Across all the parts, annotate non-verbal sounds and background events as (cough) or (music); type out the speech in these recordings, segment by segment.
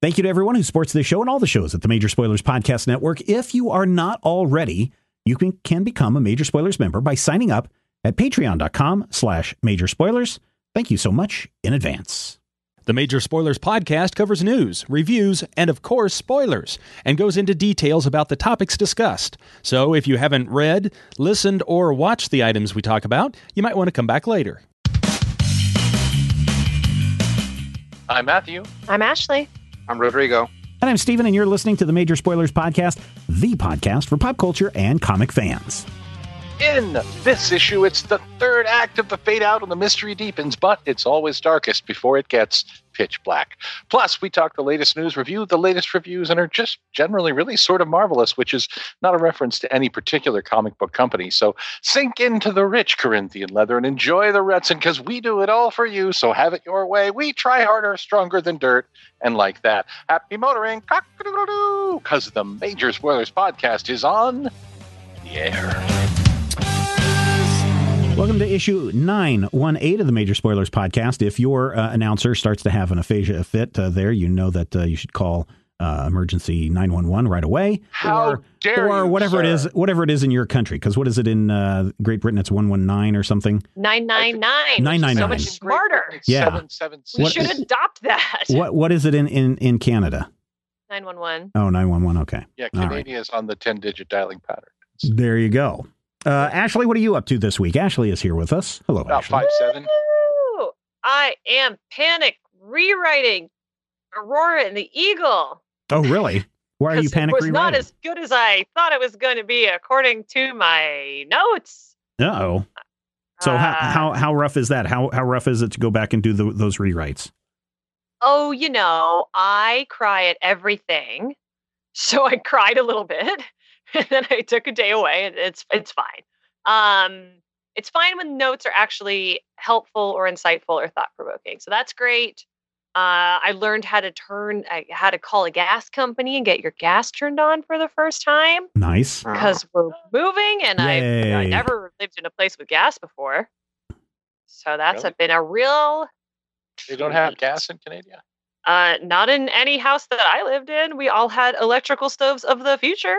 Thank you to everyone who supports this show and all the shows at the Major Spoilers Podcast Network. If you are not already, you can, can become a Major Spoilers member by signing up at patreon.com slash major spoilers. Thank you so much in advance. The Major Spoilers podcast covers news, reviews, and of course, spoilers, and goes into details about the topics discussed. So if you haven't read, listened, or watched the items we talk about, you might want to come back later. I'm Matthew. I'm Ashley. I'm Rodrigo. And I'm Steven, and you're listening to the Major Spoilers Podcast, the podcast for pop culture and comic fans. In this issue, it's the third act of the fade out and the mystery deepens, but it's always darkest before it gets pitch black. Plus, we talk the latest news, review the latest reviews, and are just generally really sort of marvelous, which is not a reference to any particular comic book company. So sink into the rich Corinthian leather and enjoy the Retson because we do it all for you. So have it your way. We try harder, stronger than dirt, and like that. Happy motoring, because the Major Spoilers podcast is on the air. Welcome to issue 918 of the Major Spoilers Podcast. If your uh, announcer starts to have an aphasia fit uh, there, you know that uh, you should call uh, emergency 911 right away. How or, dare or you, whatever sir. it is, whatever it is in your country. Because what is it in uh, Great Britain? It's 119 or something. 999. 999. So much smarter. Yeah. Seven, seven, We What- should adopt that. What What is it in, in, in Canada? 911. Oh, 911. Okay. Yeah, All right. Canadian is on the 10 digit dialing pattern. There you go. Uh, Ashley, what are you up to this week? Ashley is here with us. Hello, About Ashley. five seven. Woo! I am panic rewriting Aurora and the Eagle. Oh, really? Why are you (laughs) panic It was not as good as I thought it was going to be, according to my notes. Uh oh. So how, Uh, how how rough is that? How how rough is it to go back and do the, those rewrites? Oh, you know, I cry at everything. (laughs) So I cried a little bit (laughs) and then I took a day away and it's it's fine. Um it's fine when notes are actually helpful or insightful or thought provoking. So that's great. Uh, I learned how to turn, I- how to call a gas company and get your gas turned on for the first time Nice. because we're moving and I, I never lived in a place with gas before. So that's Really? been a real. They don't have gas in Canada. Uh, not in any house that I lived in. We all had electrical stoves of the future.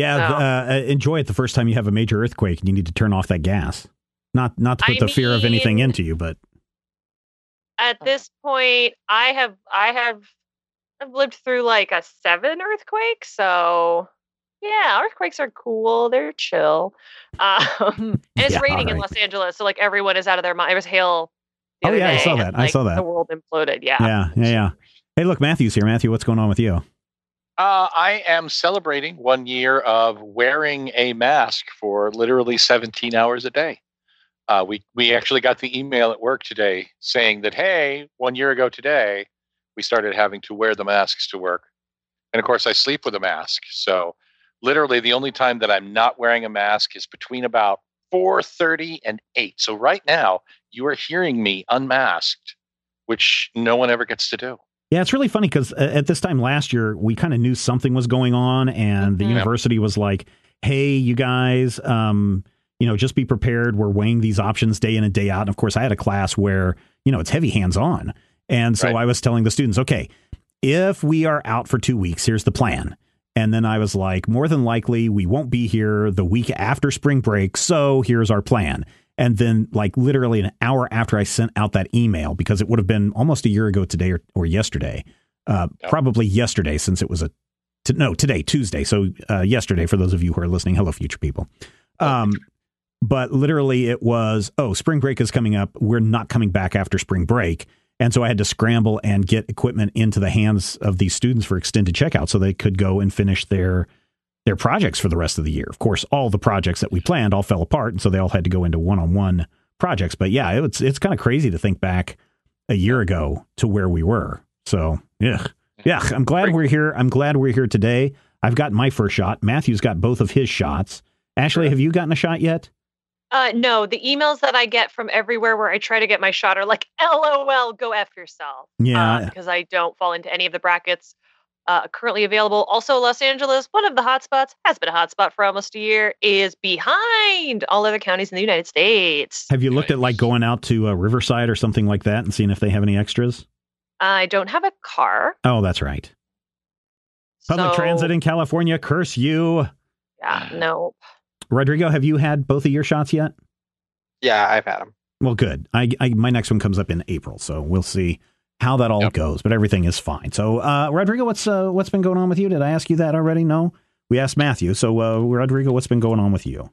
Yeah, uh, uh, enjoy it the first time you have a major earthquake and you need to turn off that gas. Not not to put I the fear of anything into you, but At this point, I have I have I've lived through like a seven earthquake, so yeah, earthquakes are cool. They're chill. (laughs) Um, and it's Yeah, raining in. Los Angeles, so like everyone is out of their mind. It was hail. the Oh, other yeah, I day, saw and, that. I saw that. The world imploded. Yeah. yeah, yeah, yeah. Hey, look, Matthew's here. Matthew, what's going on with you? Uh, I am celebrating one year of wearing a mask for literally 17 hours a day. Uh, we we actually got the email at work today saying that hey, one year ago today, we started having to wear the masks to work, and of course I sleep with a mask. So literally, the only time that I'm not wearing a mask is between about 4:30 and 8. So right now, you are hearing me unmasked, which no one ever gets to do. Yeah, it's really funny because at this time last year, we kind of knew something was going on, and the Mhm. university was like, "Hey, you guys, um, you know, just be prepared. We're weighing these options day in and day out." And of course, I had a class where you know it's heavy hands on, and so Right. I was telling the students, "Okay, if we are out for two weeks, here's the plan." And then I was like, more than likely, we won't be here the week after spring break. So here's our plan. And then, like, literally an hour after I sent out that email, because it would have been almost a year ago today or, or yesterday, uh, Yep. probably yesterday, since it was a, t- no, today, Tuesday. So, uh, yesterday, for those of you who are listening, hello, future people. Um, but literally, it was, oh, spring break is coming up. We're not coming back after spring break. And so I had to scramble and get equipment into the hands of these students for extended checkout so they could go and finish their their projects for the rest of the year. Of course, all the projects that we planned all fell apart, and so they all had to go into one-on-one projects. But yeah, it's it's kind of crazy to think back a year ago to where we were. So yeah, yeah. I'm glad we're here. I'm glad we're here today. I've got my first shot. Matthew's got both of his shots. Ashley, have you gotten a shot yet? Uh, no, the emails that I get from everywhere where I try to get my shot are like, "LOL, go f yourself." Yeah. because I don't fall into any of the brackets uh, currently available. Also, Los Angeles, one of the hotspots, has been a hotspot for almost a year, is behind all other counties in the United States. Have you looked at like going out to uh, Riverside or something like that and seeing if they have any extras? I don't have a car. Oh, that's right. Public so- transit in California, curse you. Yeah, no. Rodrigo, have you had both of your shots yet? Yeah, I've had them. Well, good. I, I my next one comes up in April, so we'll see how that all Yep. goes. But everything is fine. So, uh, Rodrigo, what's uh, what's been going on with you? Did I ask you that already? No, we asked Matthew. So, uh, Rodrigo, what's been going on with you?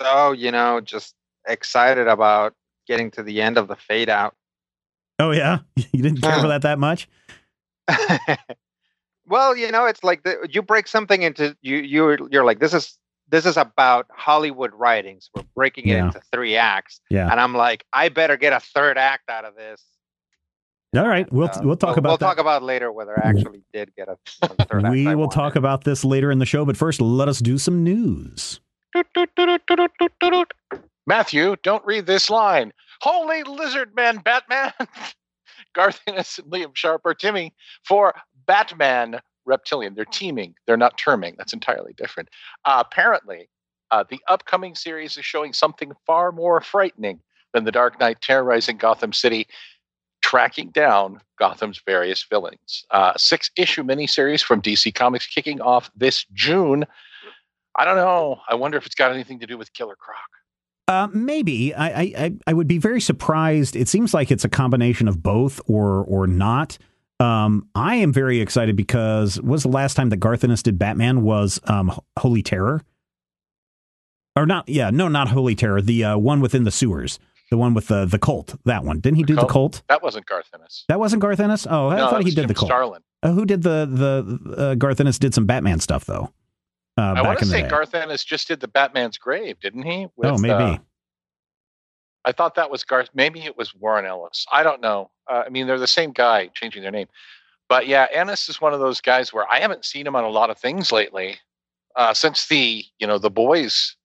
So, you know, just excited about getting to the end of the fade out. Oh yeah, (laughs) you didn't care for that that much. (laughs) well, you know, it's like the, you break something into you you you're like this is this is about Hollywood writings. We're breaking it Yeah. into three acts, Yeah. and I'm like, I better get a third act out of this. All right, we'll Uh, we'll talk we'll, about we'll that. talk about later whether I actually did get a, a third act. we will wanted. talk about this later in the show, but first, let us do some news. Matthew, don't read this line. Holy lizard man, Batman. (laughs) Garth Ennis and Liam Sharp are Timmy for Batman Reptilian. They're teaming. They're not terming. That's entirely different. Uh, apparently, uh, the upcoming series is showing something far more frightening than the Dark Knight terrorizing Gotham City, tracking down Gotham's various villains. Uh, six issue miniseries from DC Comics kicking off this June. I don't know. I wonder if it's got anything to do with Killer Croc. Uh, maybe I, I I- would be very surprised. It seems like it's a combination of both, or or not. Um, I am very excited because was the last time that Garth Ennis did Batman was um, Holy Terror, or not? Yeah, no, not Holy Terror. The uh, one within the sewers, the one with the the cult. That one didn't he do the Cult? cult? That wasn't Garth Ennis. That wasn't Garth Ennis. Oh, I no, thought he did Jim the cult. Starlin. Uh, who did the the uh, Garth Ennis did some Batman stuff though? Uh, I want to say day. Garth Ennis just did the Batman's Grave, didn't he? oh, maybe. uh, I thought that was Garth. Maybe it was Warren Ellis. I don't know. Uh, I mean, they're the same guy, changing their name. But yeah, Ennis is one of those guys where I haven't seen him on a lot of things lately. Uh, since the you know the boys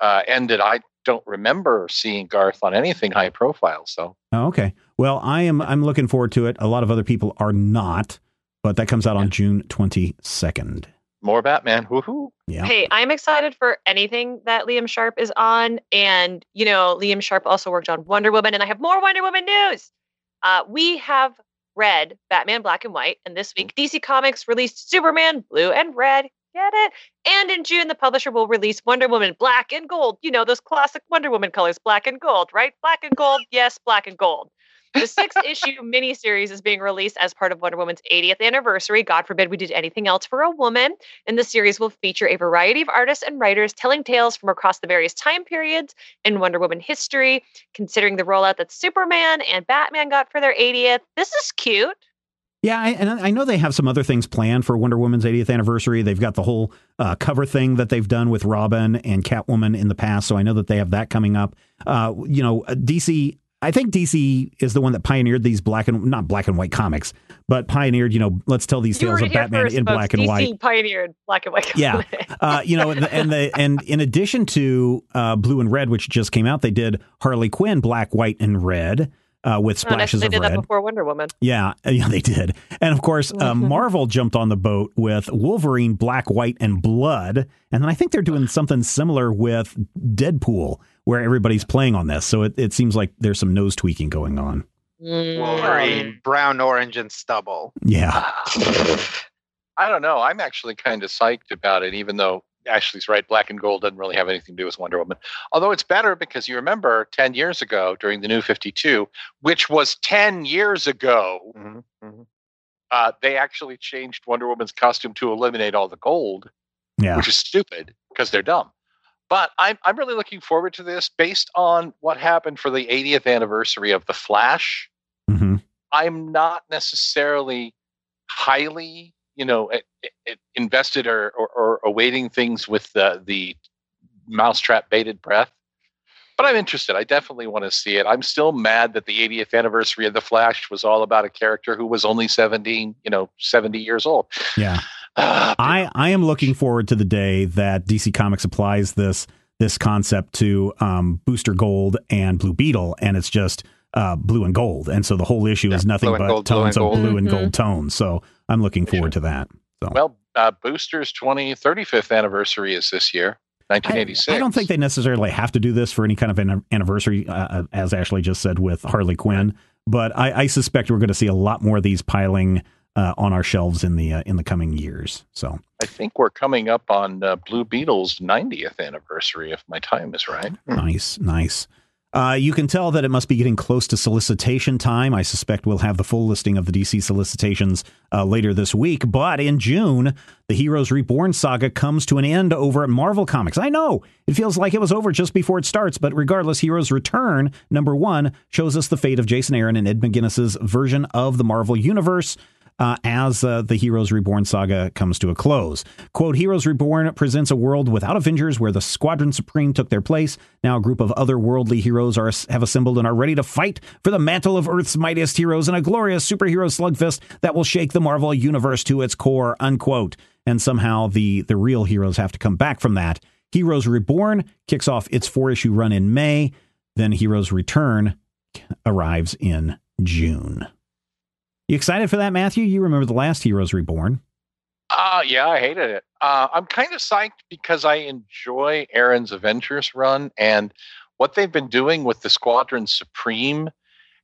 uh, ended, I don't remember seeing Garth on anything high profile. So Oh, okay. Well, I am. I'm looking forward to it. A lot of other people are not, but that comes out on June 22nd. more Batman. Woohoo! Yeah. Hey, I'm excited for anything that Liam Sharp is on. And, you know, Liam Sharp also worked on Wonder Woman, and I have more Wonder Woman news. Uh, we have read Batman Black and White, and this week DC Comics released Superman Blue and Red. Get it? And in June, the publisher will release Wonder Woman Black and Gold. You know, those classic Wonder Woman colors, black and gold, right? Black and gold. Yes, black and gold. The six (laughs) issue miniseries is being released as part of Wonder Woman's 80th anniversary. God forbid we did anything else for a woman. And the series will feature a variety of artists and writers telling tales from across the various time periods in Wonder Woman history, considering the rollout that Superman and Batman got for their 80th. This is cute. Yeah, I, and I know they have some other things planned for Wonder Woman's 80th anniversary. They've got the whole uh, cover thing that they've done with Robin and Catwoman in the past, so I know that they have that coming up. Uh, you know, uh, DC. I think DC is the one that pioneered these black and not black and white comics, but pioneered. You know, let's tell these You tales of Batman first, in folks. black and white. DC pioneered black and white. Yeah. comics. Uh, you know, and the, and the and in addition to uh, Blue and Red, which just came out, they did Harley Quinn Black, White, and Red uh, with Oh, splashes they of did that red. before Wonder Woman. Yeah, (laughs) yeah, they did. And of course, uh, Marvel jumped on the boat with Wolverine, Black, White, and Blood. And then I think they're doing something similar with Deadpool, where everybody's playing on this. So it, it seems like there's some nose tweaking going on. Mm. Wolverine, brown, orange, and stubble. Yeah. (sighs) I don't know. I'm actually kind of psyched about it, even though Ashley's right. Black and gold doesn't really have anything to do with Wonder Woman. Although it's better because you remember 10 years ago during the new 52, which was 10 years ago, Mhm, mhm. uh, they actually changed Wonder Woman's costume to eliminate all the gold, Yeah. which is stupid because they're dumb. But I'm, I'm really looking forward to this based on what happened for the 80th anniversary of The Flash. hmm I'm not necessarily highly, you know, i- i- invested or, or, or awaiting things with the the mousetrap bated breath. But I'm interested. I definitely want to see it. I'm still mad that the 80th anniversary of the Flash was all about a character who was only 17, you know, 70 years old. Yeah. Ah, (sighs) I, I am looking forward to the day that DC Comics applies this this concept to um, Booster Gold and Blue Beetle, and it's just uh, blue and gold, and so the whole issue is nothing but gold, tones and of gold. blue and gold tones. So I'm looking forward to that. So well, uh, Booster's 20, 35th anniversary is this year, I, 1986. I don't think they necessarily have to do this for any kind of an anniversary, uh, as Ashley just said with Harley Quinn. But I, I suspect we're going to see a lot more of these piling uh, on our shelves in the uh, in the coming years. So I think we're coming up on uh, Blue Beetle's 90th anniversary, if my time is right. Nice, nice. Uh, you can tell that it must be getting close to solicitation time. I suspect we'll have the full listing of the DC solicitations uh, later this week. But in June, the Heroes Reborn saga comes to an end over at Marvel Comics. I know it feels like it was over just before it starts, but regardless, Heroes Return, number one, shows us the fate of Jason Aaron and Ed McGuinness's version of the Marvel Universe uh, as uh, the Heroes Reborn saga comes to a close. Quote Heroes Reborn presents a world without Avengers where the Squadron Supreme took their place. Now, a group of otherworldly heroes are have assembled and are ready to fight for the mantle of Earth's mightiest heroes in a glorious superhero slugfest that will shake the Marvel Universe to its core. Unquote. And somehow the, the real heroes have to come back from that. Heroes Reborn kicks off its four issue run in May. Then Heroes Return arrives in June. You excited for that, Matthew? You remember the last Heroes Reborn? Uh, yeah, I hated it. Uh, I'm kind of psyched because I enjoy Aaron's Avengers run, and what they've been doing with the Squadron Supreme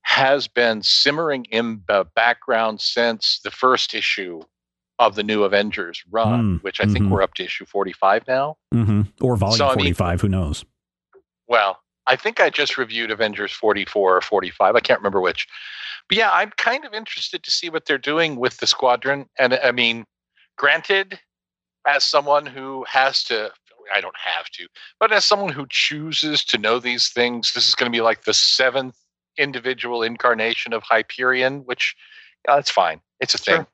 has been simmering in the background since the first issue of the new Avengers run, Mm, which I think mhm. we're up to issue 45 now. Mm-hmm. Or Volume So, I mean- 45, who knows? Well, I think I just reviewed Avengers 44 or 45. I can't remember which. But yeah, I'm kind of interested to see what they're doing with the squadron. And I mean, granted, as someone who has to, I don't have to, but as someone who chooses to know these things, this is going to be like the seventh individual incarnation of Hyperion, which yeah, that's fine. It's a thing. Sure.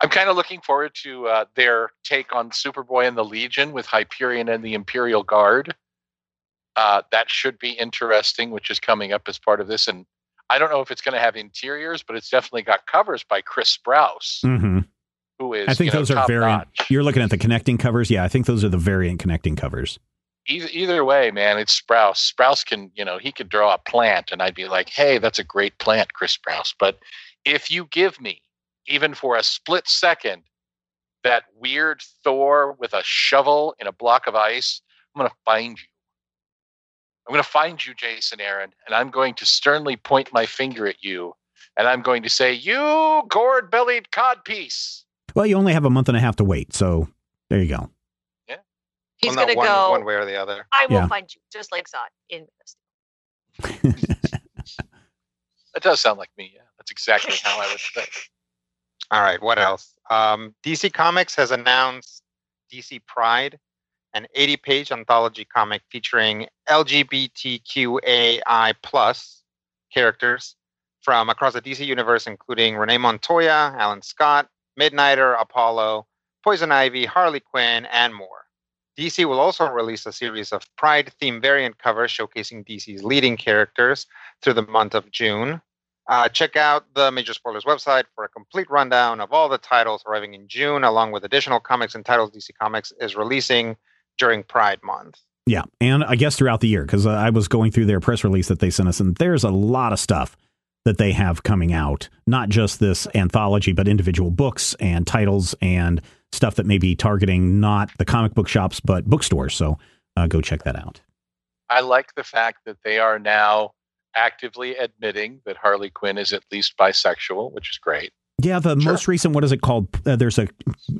I'm kind of looking forward to uh, their take on Superboy and the Legion with Hyperion and the Imperial Guard. Uh, that should be interesting, which is coming up as part of this. And I don't know if it's going to have interiors, but it's definitely got covers by Chris Sprouse, Mm-hmm. who is I think you know, those are variant. notch. You're looking at the connecting covers. Yeah, I think those are the variant connecting covers. Either, either way, man, it's Sprouse. Sprouse can, you know, he could draw a plant, and I'd be like, hey, that's a great plant, Chris Sprouse. But if you give me, even for a split second, that weird Thor with a shovel in a block of ice, I'm going to find you. I'm going to find you, Jason Aaron, and I'm going to sternly point my finger at you, and I'm going to say, "You gourd-bellied codpiece." Well, you only have a month and a half to wait, so there you go. Yeah, he's well, going to one, go. one way or the other. I will Yeah. find you, just like Zod in Man (laughs) of That does sound like me. Yeah, that's exactly how I would think. (laughs) All right, what else? Um, DC Comics has announced DC Pride, an 80-page anthology comic featuring LGBTQAI plus characters from across the DC universe, including Renee Montoya, Alan Scott, Midnighter, Apollo, Poison Ivy, Harley Quinn, and more. DC will also release a series of Pride theme variant covers showcasing DC's leading characters through the month of June. Uh, check out the Major Spoilers website for a complete rundown of all the titles arriving in June, along with additional comics and titles DC Comics is releasing during Pride Month. Yeah, and I guess throughout the year because uh, I was going through their press release that they sent us, and there's a lot of stuff that they have coming out. Not just this anthology, but individual books and titles and stuff that may be targeting not the comic book shops but bookstores. So uh, go check that out. I like the fact that they are now actively admitting that Harley Quinn is at least bisexual, which is great. Yeah, the Sure. most recent, what is it called? Uh, there's a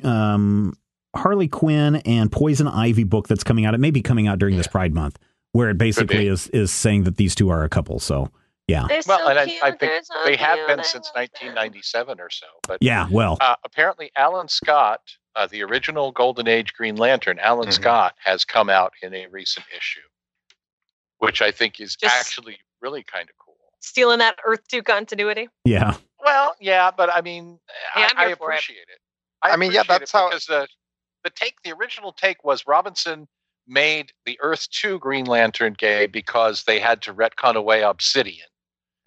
um, Harley Quinn and Poison Ivy book that's coming out. It may be coming out during this Pride Month, where it basically is is saying that these two are a couple. So yeah, They're Well, so and I, cute. I think They're so they have cute. been I since love them. 1997 or so. But yeah. Well, uh, apparently, Alan Scott, uh, the original Golden Age Green Lantern, Alan Mhm. Scott has come out in a recent issue, which I think is Just- actually really kind of cool. Stealing that Earth 2 continuity. yeah. Well, yeah, but I mean, Yeah, I, I'm I here for it. appreciate it. I, I mean, yeah, that's it how- because the the take, the original take was Robinson made the Earth Two Green Lantern gay because they had to retcon away Obsidian,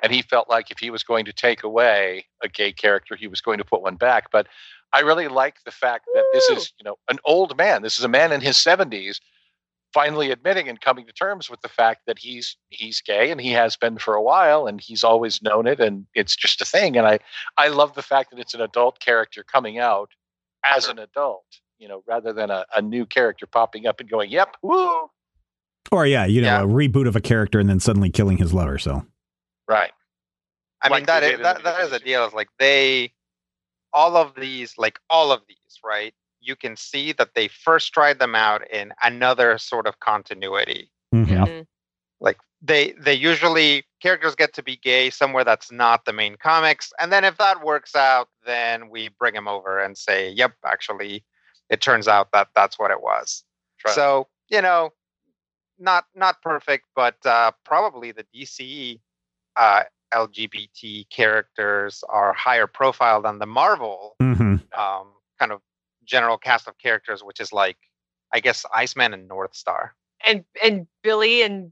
and he felt like if he was going to take away a gay character, he was going to put one back. But I really like the fact that this is, you know, an old man. This is a man in his seventies finally admitting and coming to terms with the fact that he's he's gay and he has been for a while and he's always known it and it's just a thing. And i i love the fact that it's an adult character coming out as an adult you know rather than a, a new character popping up and going yep woo Or yeah, you know, Yeah. a reboot of a character and then suddenly killing his lover. So right I like mean they that did is in that, that is the deal. Is like they all of these, like all of these, right? You can see that they first tried them out in another sort of continuity. mhm. Yeah. Like they they usually characters get to be gay somewhere that's not the main comics, and then if that works out, then we bring them over and say, "Yep, actually, it turns out that that's what it was." Right. So you know, not not perfect, but uh, probably the DC uh, LGBT characters are higher profile than the Marvel Mhm. um, kind of general cast of characters, which is like, I guess, Iceman and North Star. And and Billy and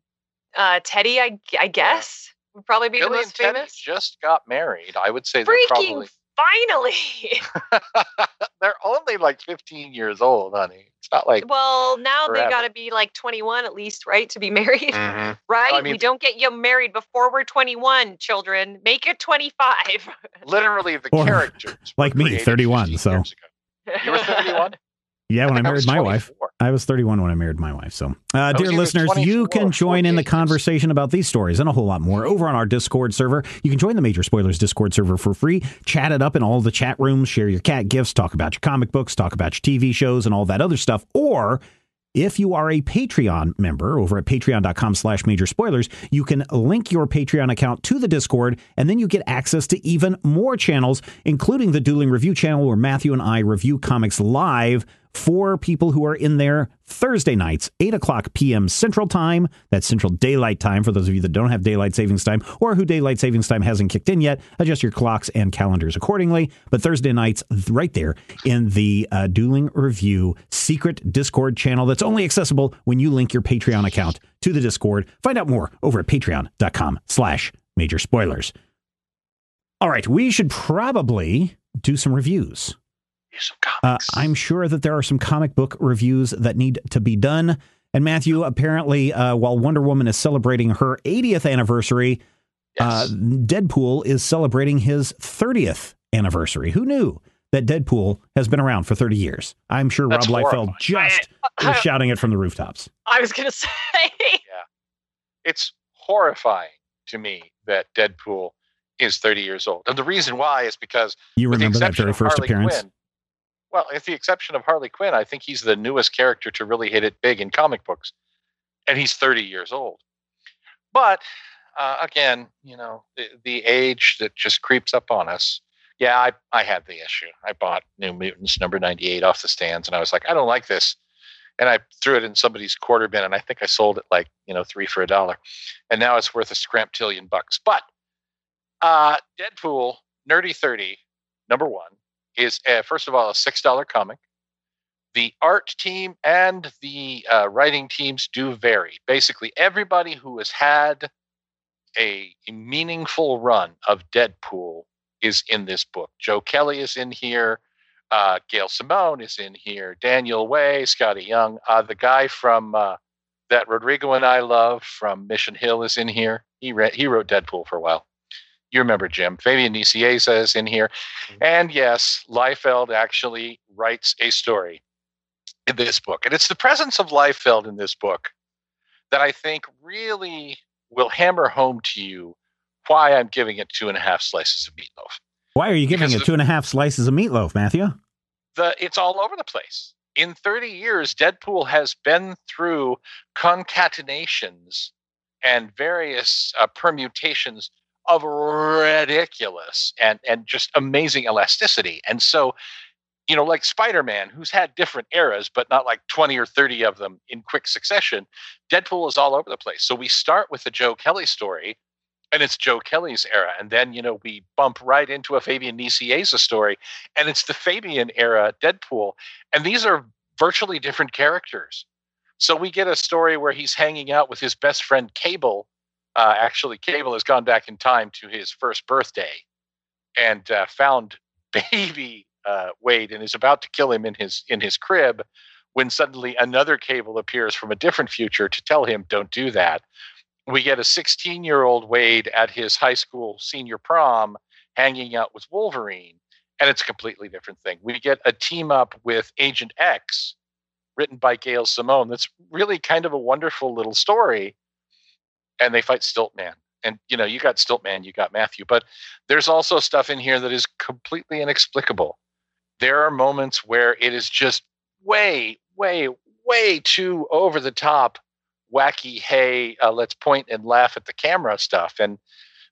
uh, Teddy, I, I guess, would probably be Billy the and most Teddy famous. just got married i would say they're Freaking probably finally. (laughs) (laughs) they're only like 15 years old honey it's not like well, now they got to be like 21 at least, right, to be (laughs) married. Mhm. Right? I mean- we don't get you married before we're 21, children. Make it 25. literally the Or, characters like me, 31, so. you were 31 yeah. When I, think married my wife, I was 31 when I married my wife. So, uh, dear listeners, you can join in the conversation about these stories and a whole lot more over on our Discord server. You can join the Major Spoilers Discord server for free, chat it up in all the chat rooms, share your cat gifts, talk about your comic books, talk about your TV shows, and all that other stuff. Or if you are a Patreon member over at patreon.com slash major spoilers, you can link your Patreon account to the Discord, and then you get access to even more channels, including the Dueling Review channel where Matthew and I review comics live for people who are in there Thursday nights, 8 o'clock p.m. Central Time. That's Central Daylight Time for those of you that don't have Daylight Savings Time or who Daylight Savings Time hasn't kicked in yet. Adjust your clocks and calendars accordingly. But Thursday nights, right there in the uh, Dueling Review secret Discord channel that's only accessible when you link your Patreon account to the Discord. Find out more over at patreon.com slash major spoilers. All right, we should probably do some reviews. Use some Uh. I'm sure that there are some comic book reviews that need to be done. And Matthew, apparently, uh, while Wonder Woman is celebrating her 80th anniversary, uh, Deadpool is celebrating his 30th anniversary. Who knew that Deadpool has been around for 30 years? I'm sure That's Rob Liefeld horrifying. just was (laughs) shouting it from the rooftops. I was going (laughs) to say. yeah. it's horrifying to me that Deadpool is 30 years old. And the reason why is because You with the remember that very first appearance? Quinn, well, with the exception of Harley Quinn, I think he's the newest character to really hit it big in comic books. And he's 30 years old. But uh, again, you know, the, the age that just creeps up on us. Yeah, I, I had the issue. I bought New Mutants number 98 off the stands, and I was like, I don't like this. And I threw it in somebody's quarter bin, and I think I sold it like, you know, three for a dollar. And now it's worth a scramptillion bucks. But uh, Deadpool, Nerdy 30, number one, is uh, first of all a six dollar comic. The art team and the uh, writing teams do vary. Basically, everybody who has had a, meaningful run of Deadpool is in this book. Joe Kelly is in here. Uh, Gail Simone is in here. Daniel Way, Scotty Young. Uh, the guy from uh, that Rodrigo and I love from Mission Hill is in here. He re- he wrote Deadpool for a while. You remember Jim. Fabian Nicieza is in here. And yes, Liefeld actually writes a story in this book. And it's the presence of Liefeld in this book that I think really will hammer home to you why I'm giving it two and a half slices of meatloaf. Why are you giving Because it two and a half slices of meatloaf, Matthew? The it's all over the place. in 30 years, Deadpool has been through concatenations and various uh, permutations of ridiculous and and just amazing elasticity. And so, you know, like Spider-Man, who's had different eras, but not like 20 or 30 of them in quick succession, Deadpool is all over the place. So we start with the Joe Kelly story, and it's Joe Kelly's era. And then, you know, we bump right into a Fabian Nicieza story, and it's the Fabian era Deadpool. And these are virtually different characters. So we get a story where he's hanging out with his best friend Cable. Uh, actually, Cable has gone back in time to his first birthday and uh, found (laughs) baby uh, Wade and is about to kill him in his in his crib when suddenly another Cable appears from a different future to tell him, "Don't do that." We get a 16 year old Wade at his high school senior prom hanging out with Wolverine, and it's a completely different thing. We get a team up with Agent X written by Gail Simone. That's really kind of a wonderful little story. And they fight Stiltman. And you know, you got Stiltman, you got Matthew, but there's also stuff in here that is completely inexplicable. There are moments where it is just way, way, way too over the top, wacky, hey, uh, let's point and laugh at the camera stuff. And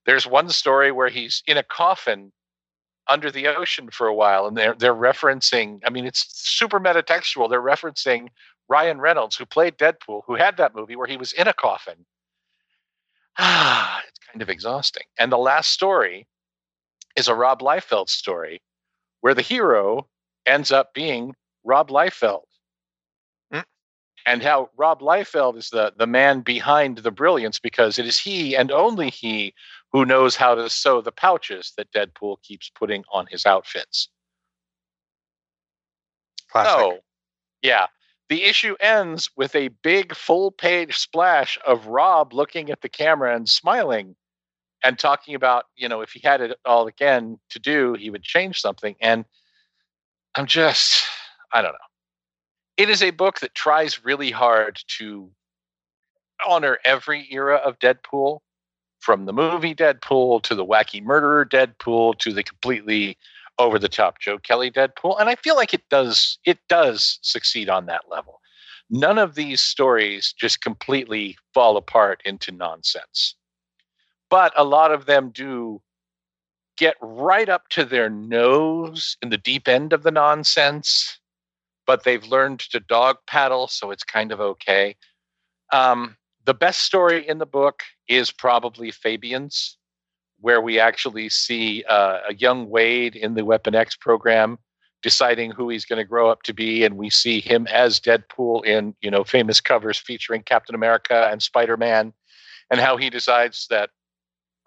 there's one story where he's in a coffin under the ocean for a while, and they're they're referencing. I mean, it's super metatextual. They're referencing Ryan Reynolds, who played Deadpool, who had that movie where he was in a coffin. Ah, (sighs) it's kind of exhausting. And the last story is a Rob Liefeld story, where the hero ends up being Rob Liefeld. Mm. And how Rob Liefeld is the, the man behind the brilliance because it is he and only he who knows how to sew the pouches that Deadpool keeps putting on his outfits. Classic. So, yeah. The issue ends with a big full page splash of Rob looking at the camera and smiling and talking about, you know, if he had it all again to do, he would change something. And I'm just, I don't know. It is a book that tries really hard to honor every era of Deadpool from the movie Deadpool to the wacky murderer Deadpool to the completely over the top Joe Kelly Deadpool and I feel like it does it does succeed on that level. None of these stories just completely fall apart into nonsense. But a lot of them do get right up to their nose in the deep end of the nonsense, but they've learned to dog paddle, so it's kind of okay. Um, the best story in the book is probably Fabian's, where we actually see uh, a young Wade in the Weapon X program deciding who he's going to grow up to be, and we see him as Deadpool in you know famous covers featuring Captain America and Spider Man, and how he decides that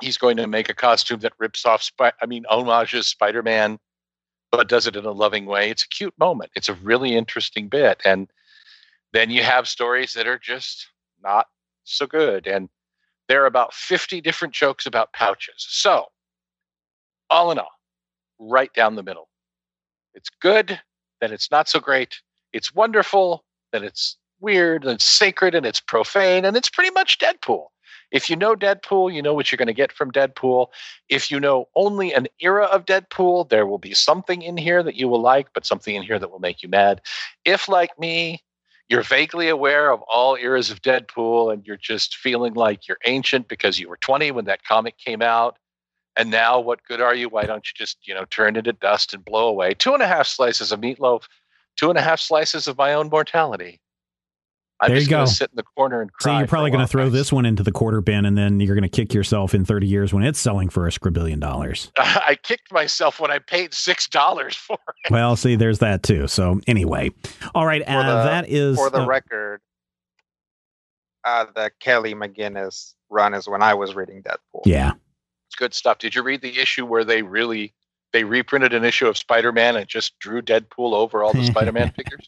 he's going to make a costume that rips off, Sp- I mean, homages Spider Man, but does it in a loving way. It's a cute moment. It's a really interesting bit, and then you have stories that are just not so good. And there are about 50 different jokes about pouches. So, all in all, right down the middle. It's good, then it's not so great. It's wonderful, then it's weird, and it's sacred, and it's profane, and it's pretty much Deadpool. If you know Deadpool, you know what you're going to get from Deadpool. If you know only an era of Deadpool, there will be something in here that you will like, but something in here that will make you mad. If, like me, you're vaguely aware of all eras of Deadpool and you're just feeling like you're ancient because you were 20 when that comic came out. And now, what good are you? Why don't you just, you know, turn into dust and blow away? Two and a half slices of meatloaf, two and a half slices of my own mortality. I'm there you go. sit in the corner and cry. So you're probably going to throw this one into the quarter bin, and then you're going to kick yourself in 30 years when it's selling for a scribillion dollars. (laughs) I kicked myself when I paid six dollars for it. Well, see, there's that too. So anyway, all right, uh, the, that is For the uh, record, uh, the Kelly McGuinness run is when I was reading Deadpool. yeah. It's good stuff. Did you read the issue where they really they reprinted an issue of Spider-Man and just drew Deadpool over all the Spider-Man (laughs) figures?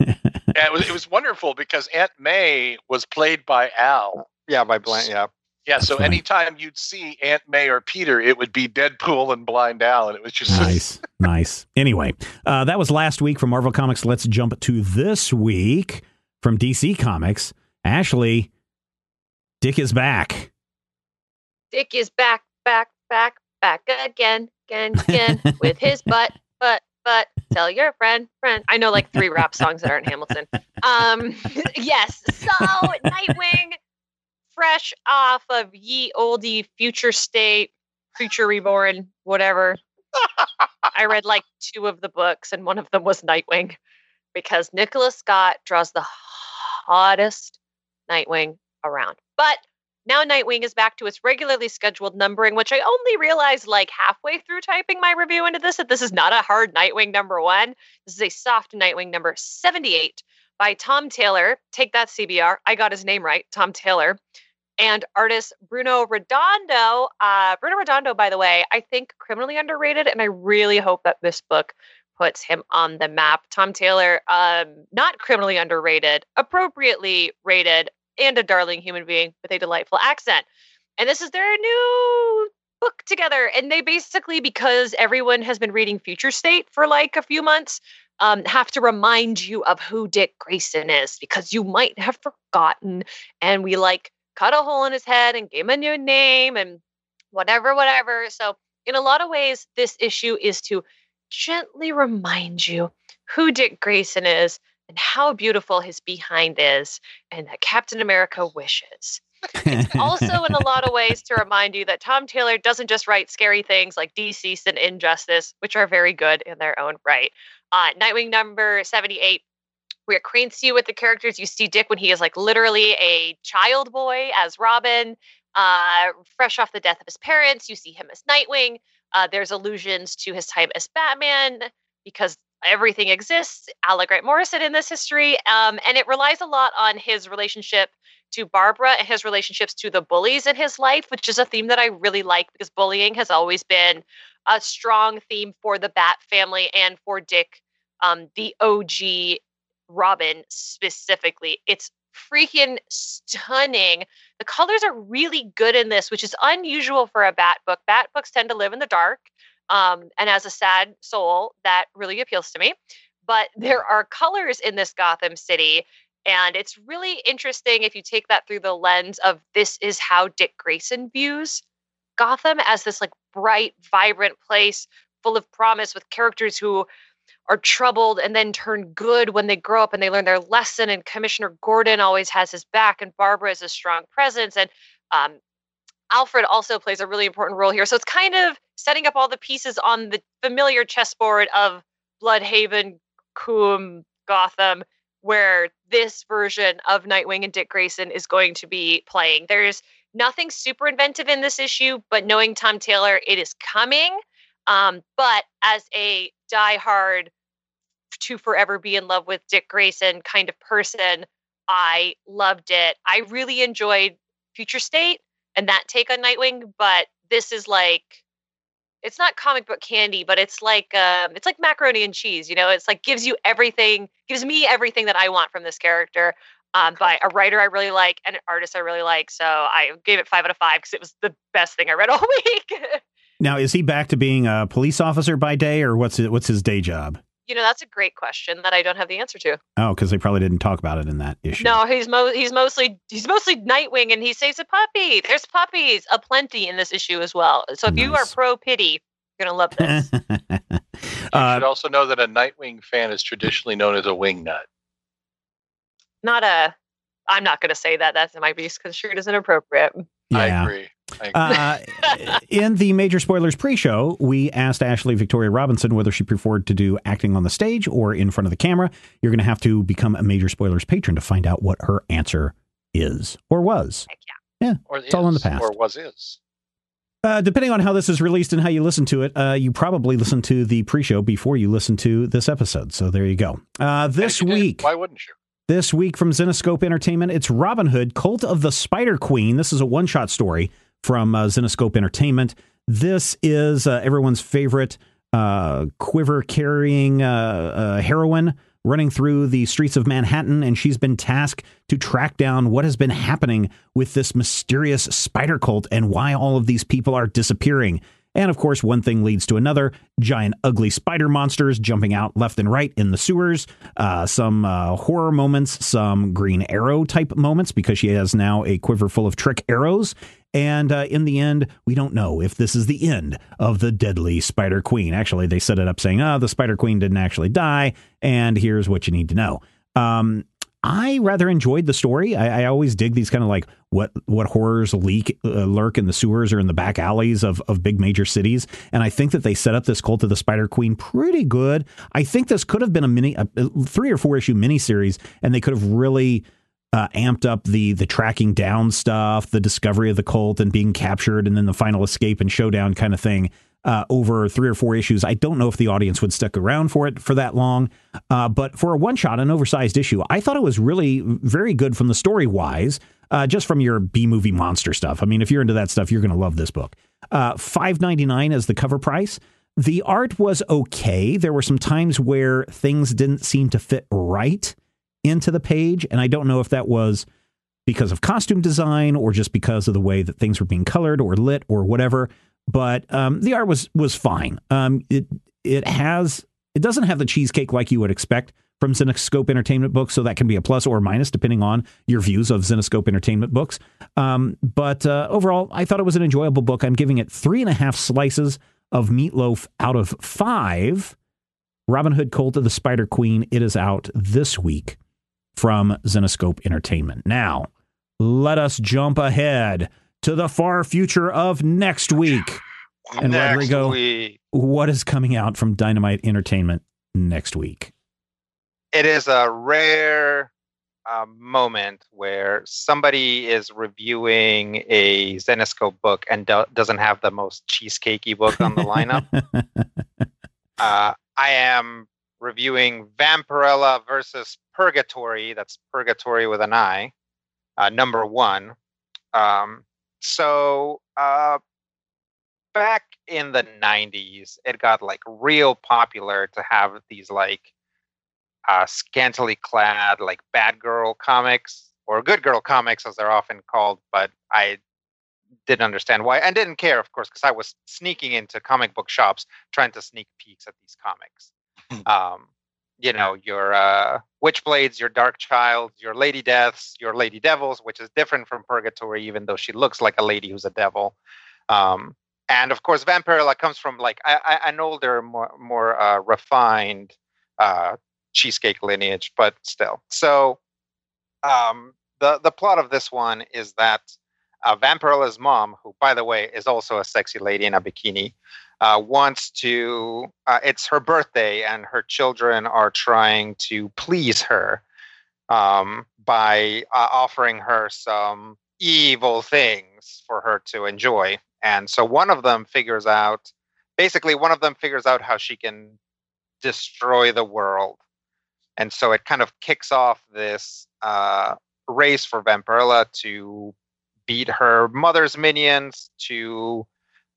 It was it was wonderful because Aunt May was played by Al. yeah, by Blank. Yeah, Yeah, That's so funny. anytime you'd see Aunt May or Peter, it would be Deadpool and Blind Al, and it was just nice, (laughs) nice. Anyway, uh, that was last week from Marvel Comics. Let's jump to this week from DC Comics. Ashley, Dick is back. Dick is back, back, back, back again, again, (laughs) again with his butt, butt, butt. tell your friend, friend. I know like three rap songs that aren't Hamilton. Um, (laughs) yes. So Nightwing, fresh off of ye oldie future state, creature reborn, whatever. I read like two of the books, and one of them was Nightwing because Nicola Scott draws the hottest Nightwing around. But now Nightwing is back to its regularly scheduled numbering, which I only realized like halfway through typing my review into this that this is not a hard Nightwing number one. This is a soft Nightwing number 78 by Tom Taylor. Take that, CBR. I got his name right, Tom Taylor. And artist Bruno Redondo. Uh, Bruno Redondo, by the way, I think criminally underrated, and I really hope that this book puts him on the map. Tom Taylor, um, not criminally underrated, appropriately rated, and a darling human being with a delightful accent. And this is their new book together. And they basically, because everyone has been reading Future State for like a few months, um, have to remind you of who Dick Grayson is because you might have forgotten. And we like cut a hole in his head and gave him a new name and whatever, whatever. So, in a lot of ways, this issue is to gently remind you who Dick Grayson is and how beautiful his behind is and that Captain America wishes. It's also, in a lot of ways, to remind you that Tom Taylor doesn't just write scary things like Deceased and Injustice, which are very good in their own right. Uh, Nightwing number 78 we acquaint you with the characters. You see Dick when he is like literally a child boy as Robin, uh, fresh off the death of his parents. You see him as Nightwing. Uh, there's allusions to his time as Batman because everything exists. Alec Grant Morrison in this history, um, and it relies a lot on his relationship to Barbara and his relationships to the bullies in his life, which is a theme that I really like because bullying has always been a strong theme for the Bat family and for Dick, um, the OG Robin specifically. It's freaking stunning. The colors are really good in this, which is unusual for a Bat book. Bat books tend to live in the dark. Um, and as a sad soul, that really appeals to me. But there are colors in this Gotham City. And it's really interesting if you take that through the lens of this is how Dick Grayson views Gotham as this like bright, vibrant place full of promise with characters who are troubled and then turn good when they grow up and they learn their lesson. And Commissioner Gordon always has his back, and Barbara is a strong presence. And um, Alfred also plays a really important role here. So it's kind of setting up all the pieces on the familiar chessboard of Blüdhaven, Coom, Gotham, where this version of Nightwing and Dick Grayson is going to be playing. There's nothing super inventive in this issue, but knowing Tom Taylor, it is coming. Um, but as a diehard to forever be in love with Dick Grayson kind of person, I loved it. I really enjoyed Future State and that take on Nightwing, but this is like it's not comic book candy, but it's like um, it's like macaroni and cheese. You know, it's like gives you everything, gives me everything that I want from this character. Um, by a writer I really like and an artist I really like. So I gave it five out of five because it was the best thing I read (laughs) all week. now, is he back to being a police officer by day, or what's it, what's his day job? You know, that's a great question that I don't have the answer to. Oh, because they probably didn't talk about it in that issue. No, he's mo- he's mostly he's mostly Nightwing, and he saves a puppy. There's puppies aplenty in this issue as well. So if nice. you are pro pity, you're gonna love this. (laughs) you uh, should also know that a Nightwing fan is traditionally known as a wing nut. Not a. I'm not gonna say that. That might be construed as inappropriate. Yeah. I agree. Uh, (laughs) in the major spoilers pre-show, we asked Ashley Victoria Robinson whether she preferred to do acting on the stage or in front of the camera. You're going to have to become a major spoilers patron to find out what her answer is or was. yeah. yeah, or it's is, all in the past. Or was is. Uh, depending on how this is released and how you listen to it, uh, you probably listen to the pre-show before you listen to this episode. So there you go. Uh, this week, did, why wouldn't you? This week from Zenescope Entertainment, it's Robin Hood, Cult of the Spider Queen. This is a one-shot story from uh, Zenescope Entertainment. This is uh, everyone's favorite uh, quiver carrying uh, uh, heroine running through the streets of Manhattan, and she's been tasked to track down what has been happening with this mysterious spider cult and why all of these people are disappearing. And of course, one thing leads to another giant, ugly spider monsters jumping out left and right in the sewers, uh, some uh, horror moments, some Green Arrow type moments because she has now a quiver full of trick arrows. And uh, in the end, we don't know if this is the end of the deadly Spider Queen. Actually, they set it up saying, oh, the Spider Queen didn't actually die. And here's what you need to know. Um, I rather enjoyed the story. I, I always dig these kind of like what what horrors leak uh, lurk in the sewers or in the back alleys of of big major cities. And I think that they set up this cult of the Spider Queen pretty good. I think this could have been a mini, a, three or four issue miniseries, and they could have really. Uh, amped up the the tracking down stuff, the discovery of the cult and being captured, and then the final escape and showdown kind of thing uh, over three or four issues. I don't know if the audience would stick around for it for that long, uh, but for a one shot, an oversized issue, I thought it was really very good from the story wise. Uh, just from your B movie monster stuff. I mean, if you're into that stuff, you're going to love this book. Uh, Five ninety nine as the cover price. The art was okay. There were some times where things didn't seem to fit right into the page, and I don't know if that was because of costume design or just because of the way that things were being colored or lit or whatever but um, the art was was fine. Um, it it has it doesn't have the cheesecake like you would expect from Zenescope Entertainment books, so that can be a plus or a minus depending on your views of Zenescope Entertainment books. Um, but uh, overall, I thought it was an enjoyable book. I'm giving it three and a half slices of meatloaf out of five. Robin Hood Cult of the Spider Queen. It is out this week from Zenescope Entertainment. Now, let us jump ahead to the far future of next week. And Next Rodrigo, week. what is coming out from Dynamite Entertainment next week? it is a rare uh, moment where somebody is reviewing a Zenoscope book and do- doesn't have the most cheesecakey book on the lineup. (laughs) uh, I am reviewing Vampirella versus Purgatori. That's Purgatori with an I, uh, number one. Um, so uh, back in the 90s, it got like real popular to have these like uh, scantily clad, like bad girl comics or good girl comics, as they're often called. But I didn't understand why and didn't care, of course, because I was sneaking into comic book shops trying to sneak peeks at these comics. Um, you know, your uh, Witchblades, your Darkchylde, your Lady Deaths, your Lady Devils, which is different from Purgatori, even though she looks like a lady who's a devil. Um, and of course, Vampirella comes from like I, I, an older, more more uh, refined uh, cheesecake lineage, but still. So um, the the plot of this one is that uh, Vampirella's mom, who by the way is also a sexy lady in a bikini, uh, wants to. Uh, it's her birthday, and her children are trying to please her um, by uh, offering her some evil things for her to enjoy. And so one of them figures out, basically, one of them figures out how she can destroy the world. And so it kind of kicks off this uh, race for Vampirella to beat her mother's minions, to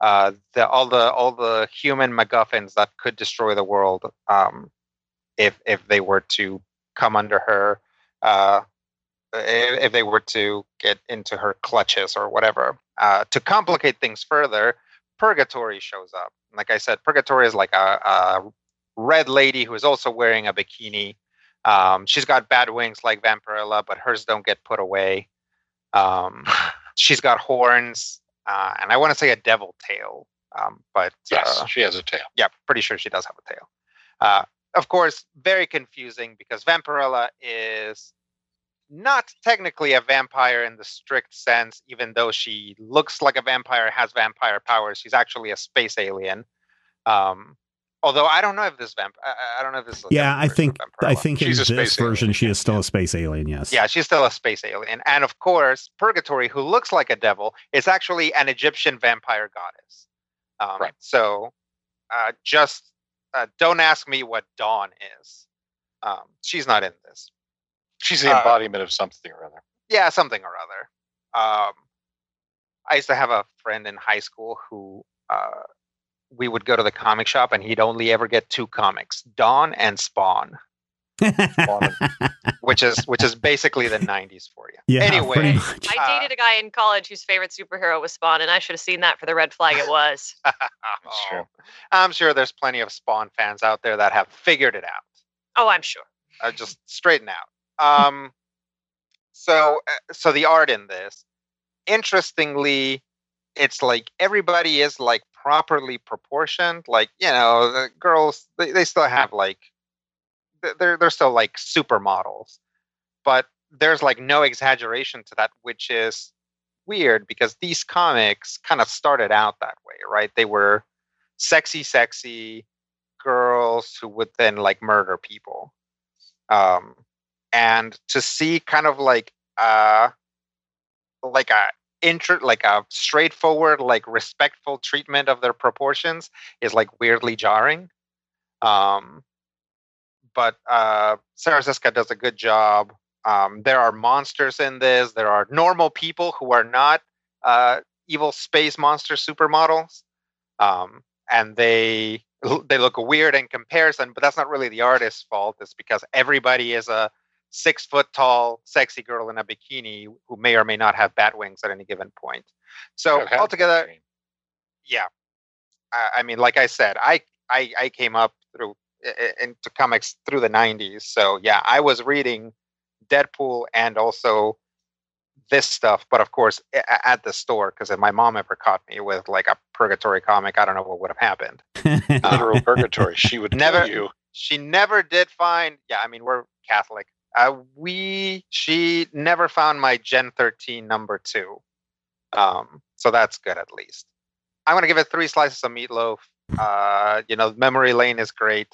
uh, the all the all the human MacGuffins that could destroy the world um, if if they were to come under her, uh, if, if they were to get into her clutches or whatever. Uh, to complicate things further, Purgatori shows up. Like I said, Purgatori is like a, a red lady who is also wearing a bikini. Um, she's got bad wings like Vampirella, but hers don't get put away. Um, (laughs) she's got horns, uh, and I want to say a devil tail. Um, but Yes, uh, she has a tail. yeah, pretty sure she does have a tail. Uh, of course, very confusing because Vampirella is not technically a vampire in the strict sense, even though she looks like a vampire, has vampire powers. She's actually a space alien. Um, although I don't know if this vamp, I, I don't know if this. Is a Yeah, I think I Vampirella. think in She's a this space version alien, she is still a space alien. Yes. Yeah, she's still a space alien. And of course, Purgatori, who looks like a devil, is actually an Egyptian vampire goddess. Um, Right. So uh, just uh, don't ask me what Dawn is. Um, she's not in this. She's the Uh, embodiment of something or other. Yeah, something or other. Um, I used to have a friend in high school who uh, we would go to the comic shop and he'd only ever get two comics Dawn and Spawn. Spawn (laughs) which is which is basically the 90s for you. Yeah, anyway, pretty. I dated a guy in college whose favorite superhero was Spawn, and I should have seen that for the red flag it was. (laughs) true. oh, I'm sure there's plenty of Spawn fans out there that have figured it out. Oh, I'm sure. uh, just straighten out. Um, so uh, so the art in this, interestingly, it's like everybody is like properly proportioned. Like you know, the girls they, they still have like they're they're still like supermodels, but there's like no exaggeration to that, which is weird because these comics kind of started out that way, right? They were sexy, sexy girls who would then like murder people um and to see kind of like uh like a intro like a straightforward like respectful treatment of their proportions is like weirdly jarring. Um but uh sarah does a good job. Um there are monsters in this. There are normal people who are not uh evil space monster supermodels. Um and they they look weird in comparison, but that's not really the artist's fault. It's because everybody is a six foot tall, sexy girl in a bikini who may or may not have bat wings at any given point. So oh, Could altogether, yeah. I, I mean, like I said, I I, I came up through into comics through the '90s. So yeah, I was reading Deadpool and also this stuff, but of course at the store because if my mom ever caught me with like a purgatory comic, I don't know what would have happened. literal (laughs) purgatory. She would Never- she never did find yeah i mean we're catholic uh, we she never found my gen 13 number two. Um so that's good at least. I'm gonna give it three slices of meatloaf. Uh you know memory lane is great.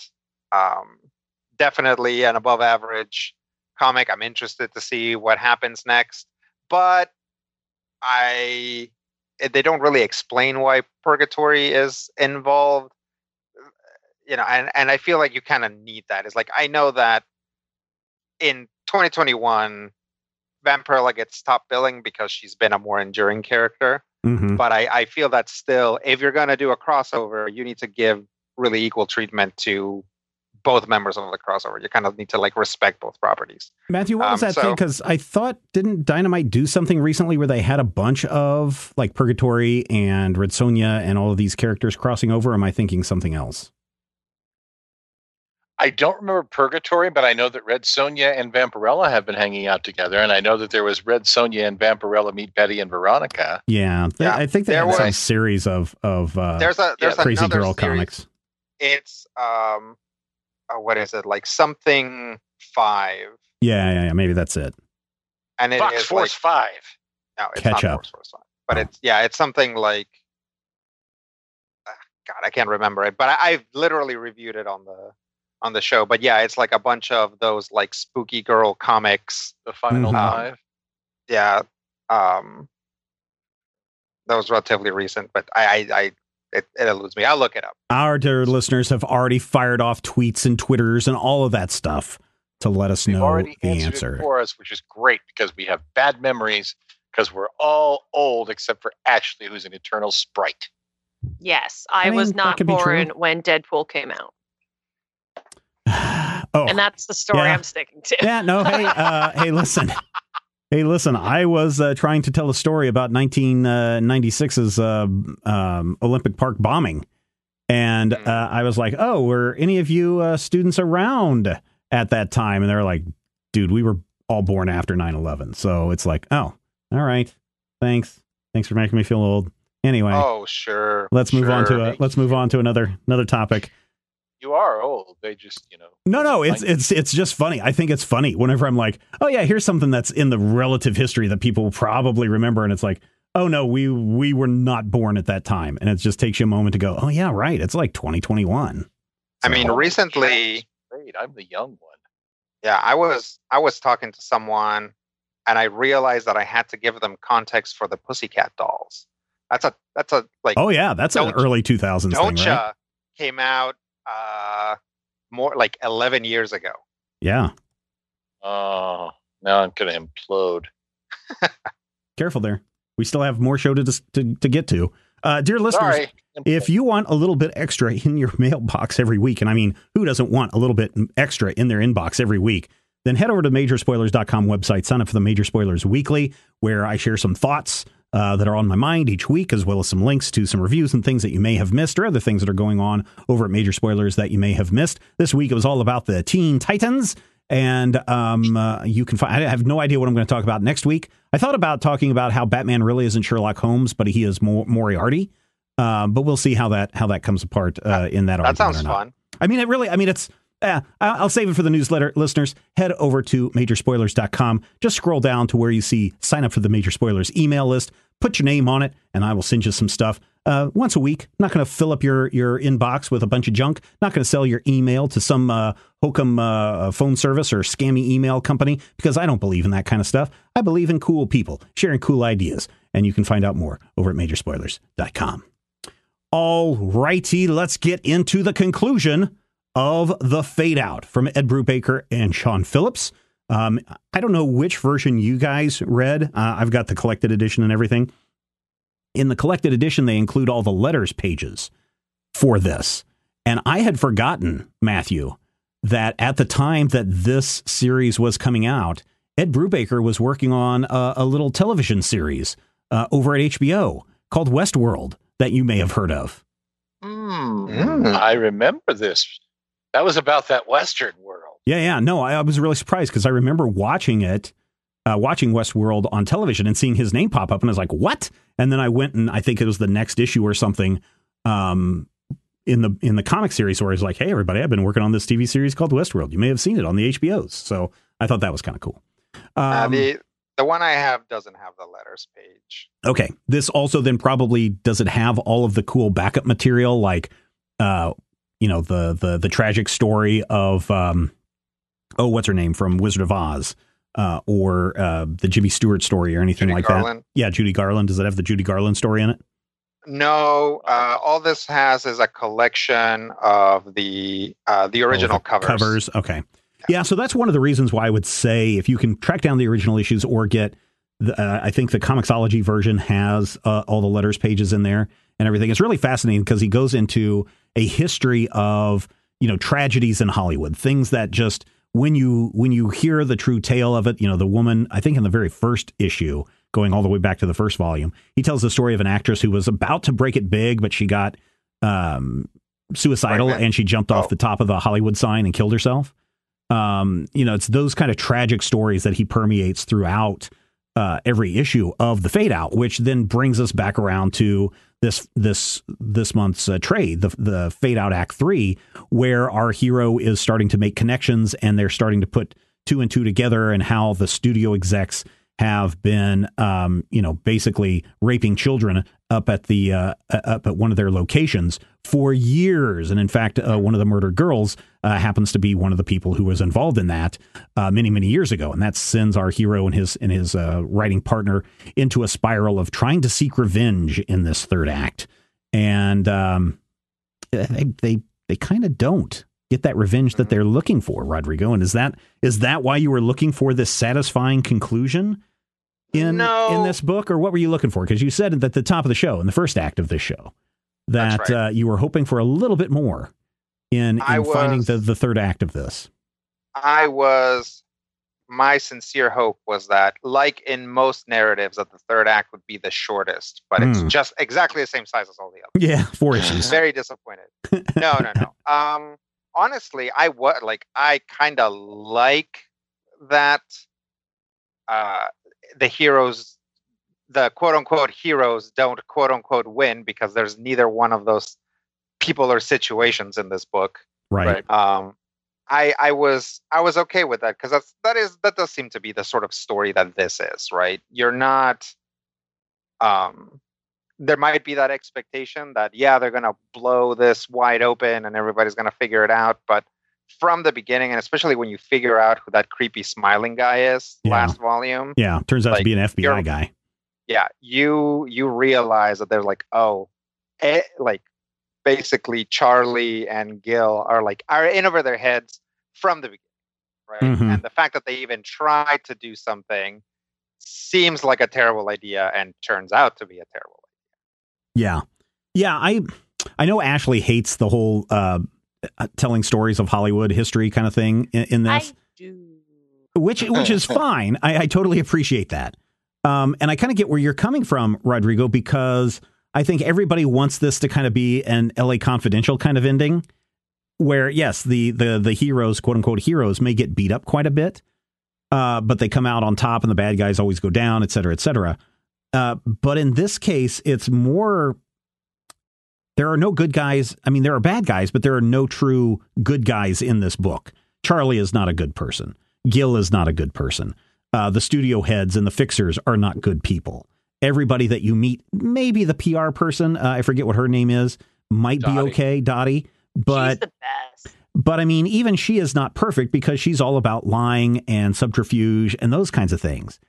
Um definitely an above average comic. I'm interested to see what happens next but i eh, they don't really explain why purgatory is involved. You know, and and I feel like you kind of need that. It's like I know that in 2021, Vampirella gets top billing because she's been a more enduring character. Mhm. But I I feel that still, if you're gonna do a crossover, you need to give really equal treatment to both members of the crossover. You kind of need to like respect both properties. Matthew, what was Um, that thing? Because I thought didn't Dynamite do something recently where they had a bunch of like Purgatori and Red Sonja and all of these characters crossing over? Am I thinking something else? I don't remember Purgatori, but I know that Red Sonja and Vampirella have been hanging out together, and I know that there was Red Sonja and Vampirella meet Betty and Veronica. Yeah, th- Yeah, I think they there had some series of of uh, There's a there's crazy girl series. comics. It's um, uh, what is it like something five, Yeah, yeah, yeah. Maybe that's it. and it Fox is Force like, Five. No, it's Catch not up. Force Force Five. But Oh. it's yeah, it's something like ah, God, I can't remember it. But I, I've literally reviewed it on the on the show. But yeah, it's like a bunch of those like spooky girl comics. The final Mhm. five. Yeah. Um that was relatively recent, but I I, I it, it eludes me. I'll look it up. Our dear listeners have already fired off tweets and twitters and all of that stuff to let us They've know already the answered answer. it for us, which is great because we have bad memories because we're all old except for Ashley, who's an eternal sprite. Yes, I, I mean, was not could be true. born when Deadpool came out, oh, and that's the story yeah. I'm sticking to. yeah, no, hey, (laughs) uh, hey, listen. Hey, listen, I was uh, trying to tell a story about 1996's uh, um, Olympic Park bombing. And Hmm. uh, I was like, oh, were any of you uh, students around at that time? And they were like, dude, we were all born after 9 11. So it's like, oh, all right. Thanks. Thanks for making me feel old. Anyway, Oh sure. let's move on to sure. a, let's move on to another another topic. You are old. They just, you know. No, no, it's it's it's just funny. I think it's funny whenever I'm like, oh yeah, here's something that's in the relative history that people probably remember, and it's like, oh no, we we were not born at that time, and it just takes you a moment to go, oh yeah, right, it's like 2021. I mean, Oh, recently Great. I'm the young one. Yeah, I was I was talking to someone and I realized that I had to give them context for the Pussycat dolls. That's a that's a like Oh yeah, that's an Don't- early 2000s thing, right? Came out uh more like 11 years ago. Yeah, Oh, now I'm going to implode. (laughs) careful there. We still have more show to dis- to, to get to. Uh, dear listeners, Sorry. if you want a little bit extra (laughs) in your mailbox every week, and I mean, who doesn't want a little bit extra in their inbox every week? Then head over to majorspoilers.com website, sign up for the Major Spoilers Weekly, where I share some thoughts uh, that are on my mind each week, as well as some links to some reviews and things that you may have missed or other things that are going on over at Major Spoilers that you may have missed. This week it was all about the Teen Titans. And um, uh, you can find, I have no idea what I'm going to talk about next week. I thought about talking about how Batman really isn't Sherlock Holmes, but he is Mo- Moriarty. Um, but we'll see how that how that comes apart uh, in that. That sounds fun. I mean, it really. I mean, it's. I- I'll save it for the newsletter listeners. Head over to majorspoilers.com. Just scroll down to where you see sign up for the Major Spoilers email list. Put your name on it, and I will send you some stuff uh, once a week. Not going to fill up your your inbox with a bunch of junk. Not going to sell your email to some uh, hokum uh, phone service or scammy email company because I don't believe in that kind of stuff. I believe in cool people sharing cool ideas, and you can find out more over at majorspoilers.com. All righty, let's get into the conclusion of The Fade Out from Ed Brubaker and Sean Phillips. Um, I don't know which version you guys read. Uh, I've got the collected edition and everything. In the collected edition, they include all the letters pages for this. And I had forgotten, Matthew, that at the time that this series was coming out, Ed Brubaker was working on a, a little television series uh, over at HBO called Westworld that you may have heard of. Hmm. Mm. I remember this. That was about that Western world. Yeah, yeah. No, I, I was really surprised because I remember watching it, uh, watching Westworld on television and seeing his name pop up, and I was like, "What?" And then I went and I think it was the next issue or something um, in the in the comic series where he's like, "Hey, everybody, I've been working on this TV series called Westworld. You may have seen it on the HBOs." So I thought that was kind of cool. Uh, Um, the the one I have doesn't have the letters page. Okay. This also then probably does it have all of the cool backup material like uh you know the the the tragic story of um oh what's her name from Wizard of Oz uh or uh the Jimmy Stewart story or anything Judy like Garland. that. Yeah, Judy Garland. Does it have the Judy Garland story in it? No, uh, all this has is a collection of the uh, the original Oh, the covers. Covers. Okay. Yeah, so that's one of the reasons why I would say if you can track down the original issues or get, the, uh, I think the Comixology version has uh, all the letters pages in there and everything. It's really fascinating because he goes into a history of you know tragedies in Hollywood, things that just when you when you hear the true tale of it, you know the woman. I think in the very first issue, going all the way back to the first volume, he tells the story of an actress who was about to break it big, but she got um, suicidal Pregnant. and she jumped off Oh. the top of the Hollywood sign and killed herself. Um, you know, it's those kind of tragic stories that he permeates throughout uh, every issue of the Fade Out, which then brings us back around to this this this month's uh, trade, the the Fade Out Act Three, where our hero is starting to make connections and they're starting to put two and two together, and how the studio execs have been, um, you know, basically raping children up at the uh, up at one of their locations for years. And in fact, uh, one of the murdered girls uh, happens to be one of the people who was involved in that uh, many many years ago, and that sends our hero and his and his uh, writing partner into a spiral of trying to seek revenge in this third act. And um, they they they kind of don't get that revenge that they're looking for, Rodrigo. And is that is that why you were looking for this satisfying conclusion in No. in this book, or what were you looking for? Because you said at the top of the show, in the first act of this show, that right. uh, you were hoping for a little bit more in, in finding the, the third act of this. I was my sincere hope was that, like in most narratives, that the third act would be the shortest, but Hmm. it's just exactly the same size as all the others. Yeah, four (laughs) issues. Very disappointed. No, no, no. (laughs) Um, honestly, I was like, I kind of like that. Uh, the heroes, the quote unquote heroes, don't quote unquote win because there's neither one of those people or situations in this book right. Right. um i i was i was okay with that because that's that is that does seem to be the sort of story that this is right you're not um there might be that expectation that yeah they're gonna blow this wide open and everybody's gonna figure it out but from the beginning and especially when you figure out who that creepy smiling guy is Yeah. last volume Yeah, turns out to be an FBI guy. yeah you you realize that they're like oh eh, like basically charlie and gil are like are in over their heads from the beginning right Mhm. and the fact that they even tried to do something seems like a terrible idea and turns out to be a terrible idea. Yeah. Yeah, I I know Ashley hates the whole uh, telling stories of Hollywood history kind of thing in, in this. I do. which which is (laughs) fine. I, I totally appreciate that, um, and I kind of get where you're coming from, Rodrigo, because I think everybody wants this to kind of be an L.A. Confidential kind of ending, where yes, the the the heroes, quote unquote heroes, may get beat up quite a bit, uh, but they come out on top, and the bad guys always go down, et cetera, et cetera. Uh, but in this case, it's more. There are no good guys. I mean, there are bad guys, but there are no true good guys in this book. Charlie is not a good person. Gil is not a good person. Uh, the studio heads and the fixers are not good people. Everybody that you meet, maybe the PR person, uh, I forget what her name is, might be okay, Dottie. But She's the best. but I mean, even she is not perfect because she's all about lying and subterfuge and those kinds of things.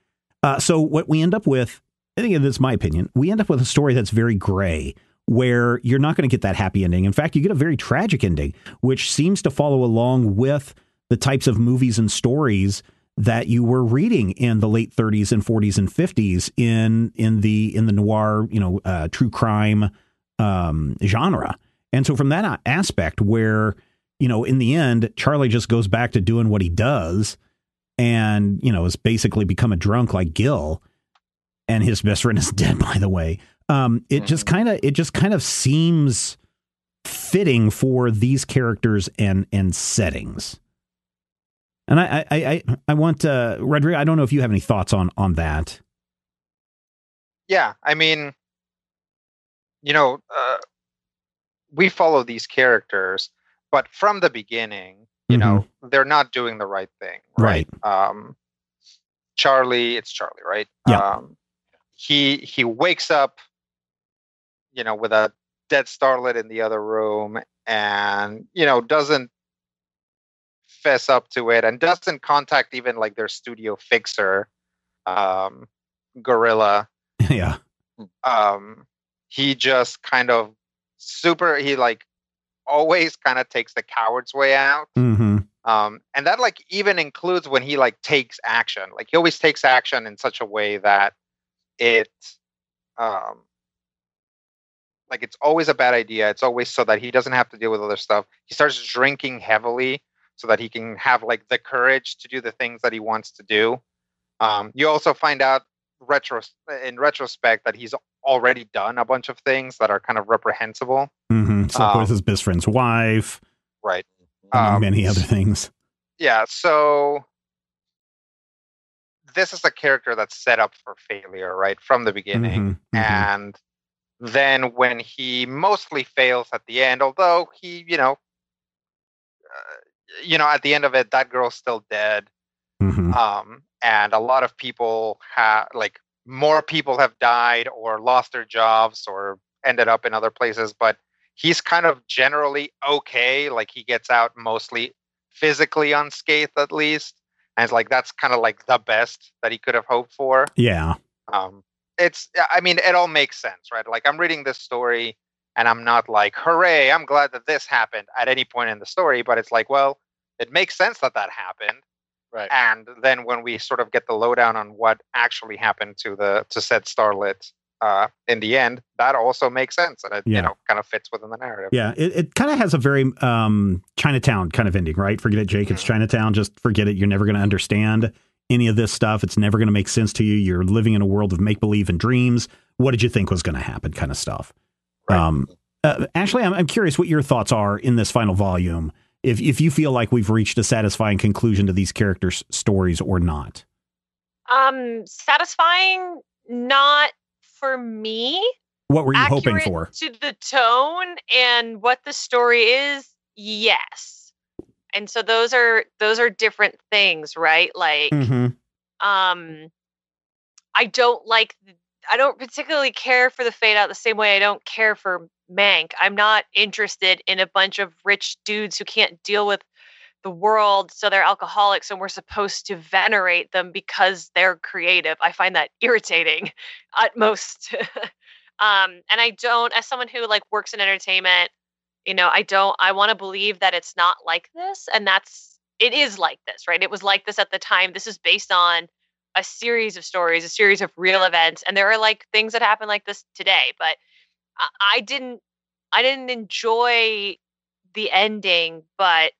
Uh, so what we end up with, I think this is my opinion, we end up with a story that's very gray, where you're not going to get that happy ending. In fact, you get a very tragic ending, which seems to follow along with the types of movies and stories that you were reading in the late 30s and 40s and 50s in in the in the noir, you know, uh, true crime um, genre. And so from that aspect, where you know, in the end, Charlie just goes back to doing what he does, and you know, has basically become a drunk like Gil, and his best friend is (laughs) dead, by the way. Um, it just kind of it just kind of seems fitting for these characters and and settings. And I I I, I want uh, Rodrigo. I don't know if you have any thoughts on on that. Yeah, I mean, you know, uh, we follow these characters, but from the beginning, you know, they're not doing the right thing, right? Um, Charlie, it's Charlie, right? Yeah. Um, he he wakes up, you know, with a dead starlet in the other room, and you know doesn't fess up to it, and doesn't contact even like their studio fixer, um, Gorilla (laughs) yeah. um he just kind of super he like always kind of takes the coward's way out Mm-hmm. um and that like even includes when he like takes action like he always takes action in such a way that it um like it's always a bad idea. It's always so that he doesn't have to deal with other stuff. He starts drinking heavily so that he can have like the courage to do the things that he wants to do. Um you also find out retro in retrospect that he's already done a bunch of things that are kind of reprehensible. Mm-hmm. So with Um, his best friend's wife, right. Among Um, many other things. yeah so this is a character that's set up for failure right from the beginning. Mhm, mhm. and then when he mostly fails at the end although he you know uh, you know at the end of it that girl's still dead Mhm. um and a lot of people have like more people have died or lost their jobs or ended up in other places but he's kind of generally okay like he gets out mostly physically unscathed at least and it's like that's kind of like the best that he could have hoped for Yeah. um it's i mean it all makes sense right like i'm reading this story and i'm not like hooray i'm glad that this happened at any point in the story but it's like well it makes sense that that happened Right. and then when we sort of get the lowdown on what actually happened to the to said starlet uh in the end that also makes sense and it Yeah. you know kind of fits within the narrative Yeah, it, it kind of has a very um, Chinatown kind of ending, right? Forget it, Jake. It's Chinatown. Just forget it. You're never going to understand any of this stuff. It's never going to make sense to you. You're living in a world of make believe and dreams. What did you think was going to happen? Kind of stuff. Right. Um, uh, Ashley, I'm, I'm curious what your thoughts are in this final volume. If if you feel like we've reached a satisfying conclusion to these characters' stories or not. Um, satisfying, not for me. What were you hoping for? To the tone and what the story is, yes. And so those are those are different things, right? Like Mm-hmm. um I don't like I don't particularly care for the fade out the same way I don't care for Mank. I'm not interested in a bunch of rich dudes who can't deal with the world, so they're alcoholics and we're supposed to venerate them because they're creative. I find that (laughs) irritating at most. (laughs) um and I don't as someone who like works in entertainment, you know, I don't I want to believe that it's not like this and that's it is like this, right? It was like this at the time. This is based on a series of stories, a series of real events, and there are like things that happen like this today. But I, I didn't I didn't enjoy the ending, but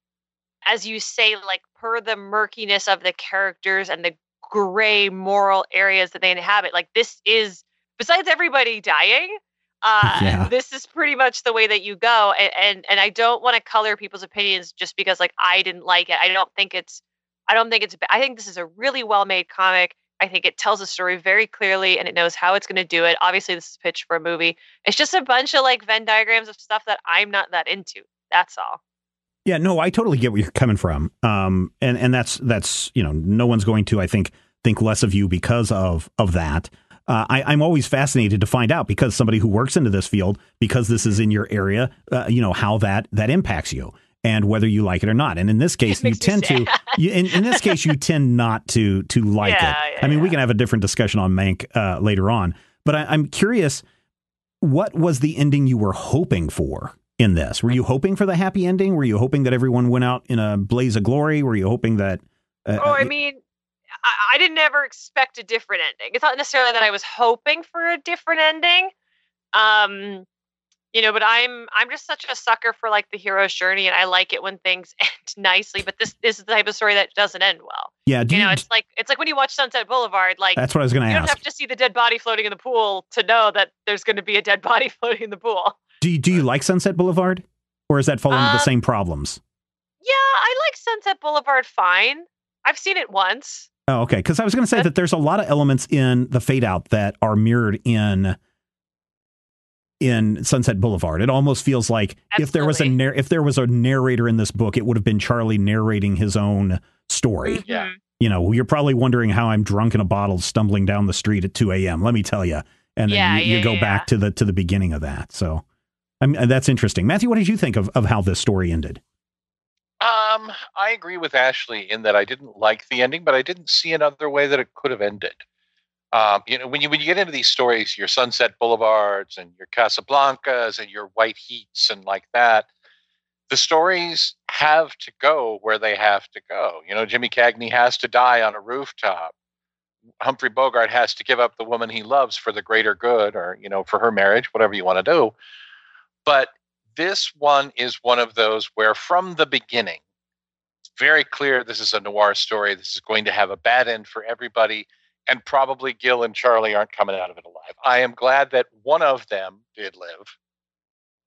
as you say, like per the murkiness of the characters and the gray moral areas that they inhabit, like this is besides everybody dying, uh, (laughs) Yeah. this is pretty much the way that you go. And and, and I don't want to color people's opinions just because like I didn't like it. I don't think it's I don't think it's I think this is a really well made comic. I think it tells a story very clearly and it knows how it's going to do it. Obviously, this is pitched for a movie. It's just a bunch of like Venn diagrams of stuff that I'm not that into. That's all. Yeah, no, I totally get where you're coming from. Um, and and that's that's you know, no one's going to, I think, think less of you because of of that. Uh, I, I'm always fascinated to find out because somebody who works into this field, because this is in your area, uh, you know how that that impacts you and whether you like it or not. And in this (laughs) case, you tend to. You, in, in this case, you (laughs) tend not to to like Yeah, it. yeah, I mean, we can have a different discussion on Mank uh, later on, but I, I'm curious. What was the ending you were hoping for in this? Were you hoping for the happy ending? Were you hoping that everyone went out in a blaze of glory? Were you hoping that? Uh, Oh, I mean, I, I didn't ever expect a different ending. It's not necessarily that I was hoping for a different ending. Um, you know, but I'm I'm just such a sucker for like the hero's journey, and I like it when things (laughs) end nicely. But this, this is the type of story that doesn't end well. yeah. Do You you, know, it's like it's like when you watch Sunset Boulevard. Like that's what I was going to ask. you don't have to see the dead body floating in the pool to know that there's going to be a dead (laughs) body floating in the pool. Do you, do you like Sunset Boulevard, or is that fall into the Um, same problems? Yeah, I like Sunset Boulevard fine. I've seen it once. Oh, okay. Because I was going to say that there's a lot of elements in the Fade Out that are mirrored in in Sunset Boulevard. It almost feels like if there was a Absolutely. nar- if there was a narrator in this book, it would have been Charlie narrating his own story. Yeah. Mhm. You know, you're probably wondering how I'm drunk in a bottle, stumbling down the street at 2 a.m. Let me tell you. And then Yeah, you, you yeah, go yeah. back to the to the beginning of that. So, I mean, that's interesting. Matthew, what did you think of of how this story ended? Um, I agree with Ashley in that I didn't like the ending, but I didn't see another way that it could have ended. Um, you know, when you when you get into these stories, your Sunset Boulevards and your Casablancas and your White Heats and like that, the stories have to go where they have to go. You know, Jimmy Cagney has to die on a rooftop. Humphrey Bogart has to give up the woman he loves for the greater good, or you know, for her marriage, whatever you want to do. But this one is one of those where from the beginning it's very clear this is a noir story this is going to have a bad end for everybody and probably gil and charlie aren't coming out of it alive. I am glad that one of them did live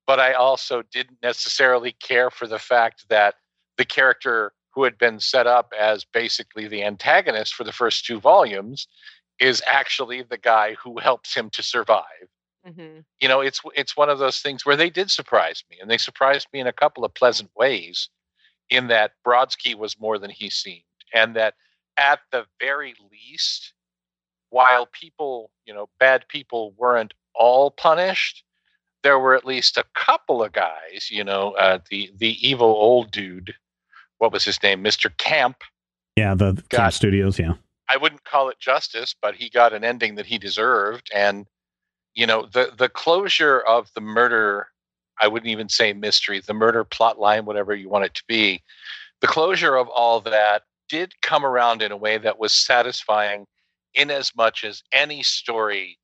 but i also didn't necessarily care for the fact that the character who had been set up as basically the antagonist for the first two volumes is actually the guy who helps him to survive Mhm. you know it's it's one of those things where they did surprise me and they surprised me in a couple of pleasant ways in that brodsky was more than he seemed and that at the very least while people you know bad people weren't all punished there were at least a couple of guys you know uh, the the evil old dude what was his name mr camp Yeah, the Camp Studios. Yeah. I wouldn't call it justice, but he got an ending that he deserved. And you know, the the closure of the murder, I wouldn't even say mystery, the murder plot line, whatever you want it to be, the closure of all that did come around in a way that was satisfying in as much as any story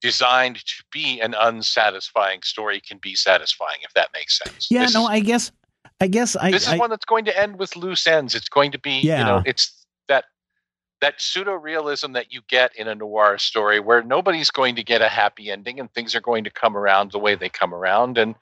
designed to be an unsatisfying story can be satisfying, if that makes sense. Yeah. This no, is- I guess. I guess I. this is I- one that's going to end with loose ends. It's going to be, you Yeah. know, it's that pseudo realism that you get in a noir story where nobody's going to get a happy ending and things are going to come around the way they come around. And,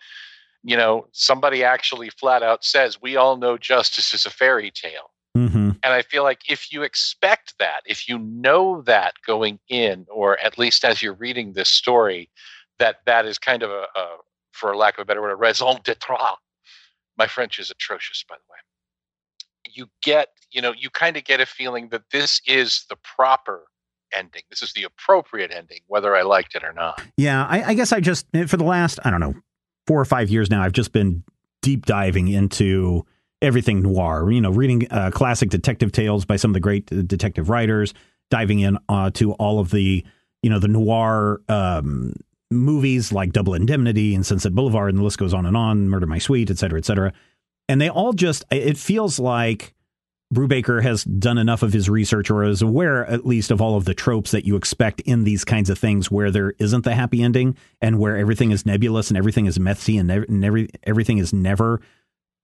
you know, somebody actually flat out says, we all know justice is a fairy tale. Mhm. And I feel like if you expect that, if you know that going in, or at least as you're reading this story, that that is kind of a, a for lack of a better word, a raison d'etre. My French is atrocious, by the way. You get, you know, you kind of get a feeling that this is the proper ending. This is the appropriate ending, whether I liked it or not. Yeah, I, I guess I just for the last I don't know four or five years now, I've just been deep diving into everything noir. You know, reading uh, classic detective tales by some of the great uh, detective writers, diving in uh, to all of the you know the noir um, movies like Double Indemnity and Sunset Boulevard, and the list goes on and on. Murder My Sweet, et cetera, et cetera. And they all just it feels like Brubaker has done enough of his research or is aware at least of all of the tropes that you expect in these kinds of things where there isn't the happy ending and where everything is nebulous and everything is messy and, nev- and every, everything is never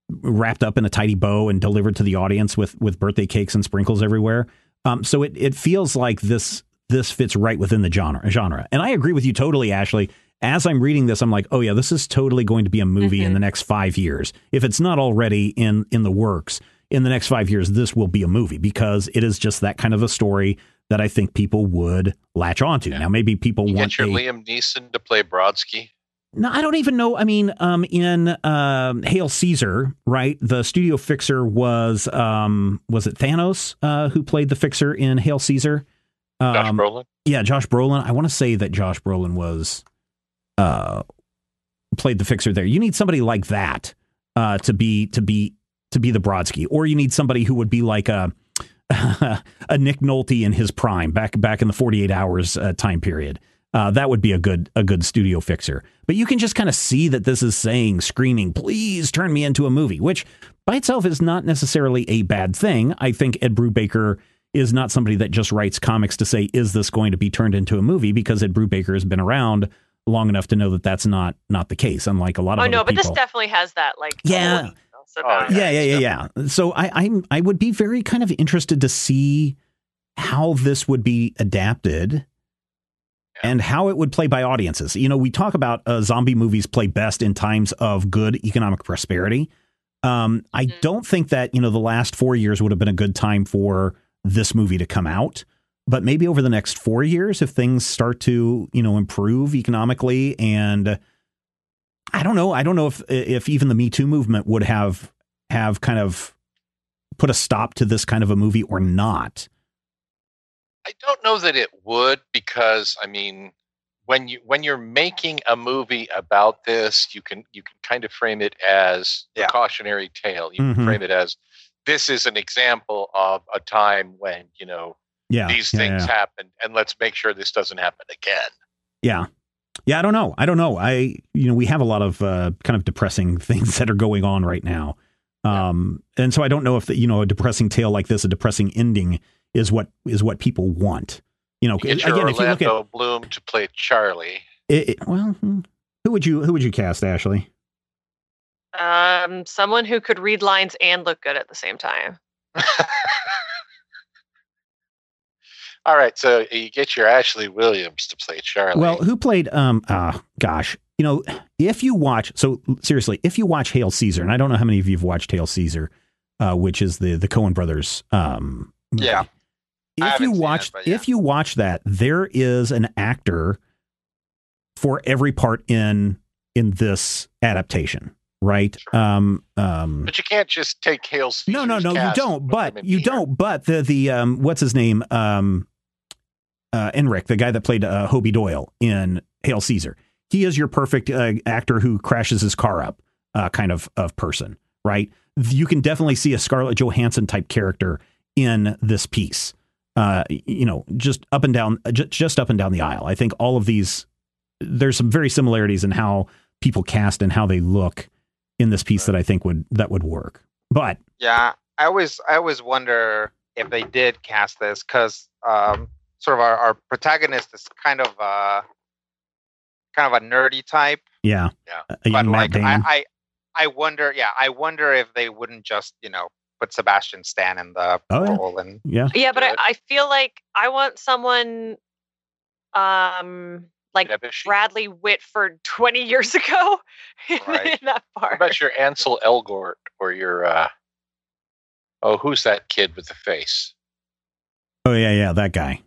wrapped up in a tidy bow and delivered to the audience with with birthday cakes and sprinkles everywhere. Um, so it it feels like this this fits right within the genre genre. And I agree with you totally, Ashley. As I'm reading this, I'm like, oh yeah, this is totally going to be a movie mm-hmm. in the next five years. If it's not already in in the works, in the next five years, this will be a movie because it is just that kind of a story that I think people would latch onto. Yeah. Now, maybe people you want get your a, Liam Neeson to play Brodsky. No, I don't even know. I mean, um, in um, Hail Caesar, right? The studio fixer was um, was it Thanos uh, who played the fixer in Hail Caesar? Um, Josh Brolin. Yeah, Josh Brolin. I want to say that Josh Brolin was uh, played the fixer there. You need somebody like that uh, to be to be to be the Brodsky, or you need somebody who would be like a (laughs) a Nick Nolte in his prime back back in the 48 hours uh, time period uh, that would be a good a good studio fixer. But you can just kind of see that this is saying, screaming, "Please turn me into a movie," which by itself is not necessarily a bad thing. I think Ed Brubaker is not somebody that just writes comics to say, "Is this going to be turned into a movie?" Because Ed Brubaker has been around long enough to know that that's not not the case. Unlike a lot of oh no, but people. this definitely has that like yeah. Oh, yeah, yeah, yeah, yeah. So I, I'm I would be very kind of interested to see how this would be adapted and how it would play by audiences. You know, we talk about uh, zombie movies play best in times of good economic prosperity. Um, I mm-hmm. don't think that, you know, the last four years would have been a good time for this movie to come out. But maybe over the next four years, if things start to, you know, improve economically and I don't know, I don't know if if even the Me Too movement would have have kind of put a stop to this kind of a movie or not. I don't know that it would because I mean when you when you're making a movie about this, you can you can kind of frame it as yeah. a cautionary tale. You mm-hmm. can frame it as this is an example of a time when you know yeah, these things yeah. happened, and let's make sure this doesn't happen again. Yeah, yeah. I don't know. I don't know. I you know we have a lot of uh, kind of depressing (laughs) things that are going on right now, um, and so I don't know if the, you know a depressing tale like this, a depressing ending is what is what people want. You know, you again, if you look at Bloom to play Charlie, it, it, well, hmm, who would you who would you cast, Ashley? Um, someone who could read lines and look good at the same time. (laughs) All right, so you get your Ashley Williams to play Charlie. Well, who played? Um, uh, gosh, you know, if you watch, so seriously, if you watch Hail Caesar, and I don't know how many of you have watched Hail Caesar, uh, which is the the Coen brothers. Um, movie. yeah, if you watch it, yeah. if you watch that, there is an actor for every part in in this adaptation, right? Sure. Um, um, but you can't just take Hail Caesar's No, no, no, you don't. But you don't. But the the um, what's his name? Um, uh, Enric, the guy that played uh, Hobie Doyle in Hail Caesar, he is your perfect uh, actor who crashes his car up, uh, kind of of person, right? You can definitely see a Scarlett Johansson type character in this piece uh, you know, just up and down, just up and down the aisle. I think all of these, there's some very similarities in how people cast and how they look in this piece that I think would that would work. But yeah, I always I always wonder if they did cast this because um, sort of our, our protagonist is kind of uh kind of a nerdy type. Yeah, yeah. but like I, I I wonder, yeah, I wonder if they wouldn't just you know put Sebastian Stan in the oh, role yeah. and yeah, yeah. But I, I, feel like I want someone, um, like Bradley Whitford twenty years ago (laughs) right. in that part. What about your Ansel Elgort or your uh, oh, who's that kid with the face? Oh yeah, yeah, that guy.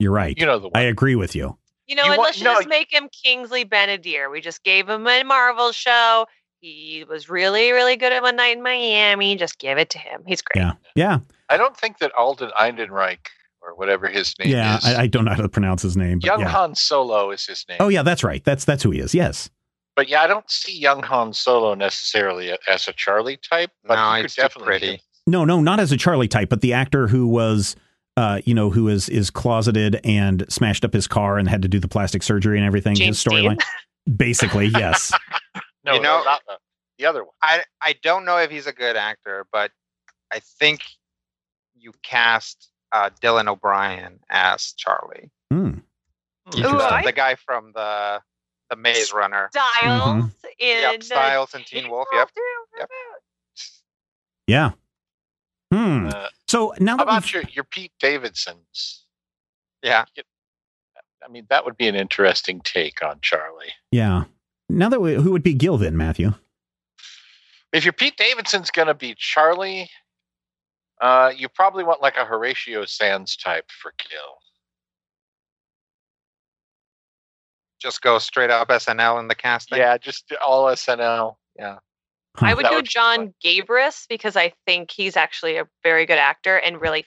You're right. You know the one. I agree with you. You know, you and want, let's just make him Kingsley Ben-Adir. We just gave him a Marvel show. He was really, really good at One Night in Miami. Just give it to him. He's great. Yeah. Yeah. I don't think that Alden Ehrenreich or whatever his name yeah, is. Yeah, I, I, don't know how to pronounce his name. Young yeah. Han Solo is his name. Oh yeah, that's right. That's that's who he is. Yes. But yeah, I don't see young Han Solo necessarily as a Charlie type. But no, it's definitely pretty. No, no, not as a Charlie type, but the actor who was, uh, you know, who is is closeted and smashed up his car and had to do the plastic surgery and everything. James his storyline, basically, (laughs) yes. no, you know, not the, the other one. I I don't know if he's a good actor, but I think you cast uh, Dylan O'Brien as Charlie. Hmm. You Ooh, the- guy from the the Maze Runner. Stiles in Yep, Stiles and Teen Wolf. Yep. Yep. Yeah. Hmm. Uh, So now how that about your your Pete Davidsons? Yeah. I mean, that would be an interesting take on Charlie. yeah, now that we, who would be Gil then, Matthew? If your Pete Davidson's going to be Charlie, uh, you probably want like a Horatio Sanz type for Gil. Just go straight up SNL in the casting. Yeah, just all SNL. Yeah. I would That go would Jon Gabrus because I think he's actually a very good actor and really,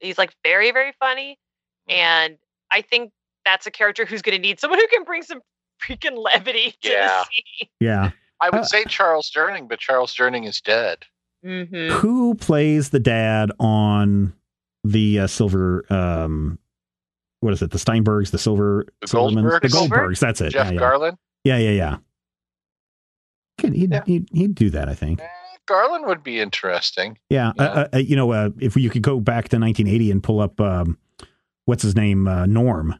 he's like very, very funny. Mm-hmm. And I think that's a character who's going to need someone who can bring some freaking levity to Yeah. the scene. Yeah. I would Uh, say Charles Durning, but Charles Durning is dead. Mm-hmm. Who plays the dad on the uh, Silver? Um, what is it? The Steinbergs, the Silver, The Silvermans? the Goldbergs? Goldbergs. That's it. Jeff yeah, yeah. Garlin. yeah, yeah, yeah. He'd, he'd, Yeah. he'd, he'd do that, I think. Eh, Garlin would be interesting. Yeah, Yeah. Uh, uh, you know, uh, if you could go back to 1980 and pull up, um, what's his name, uh, Norm.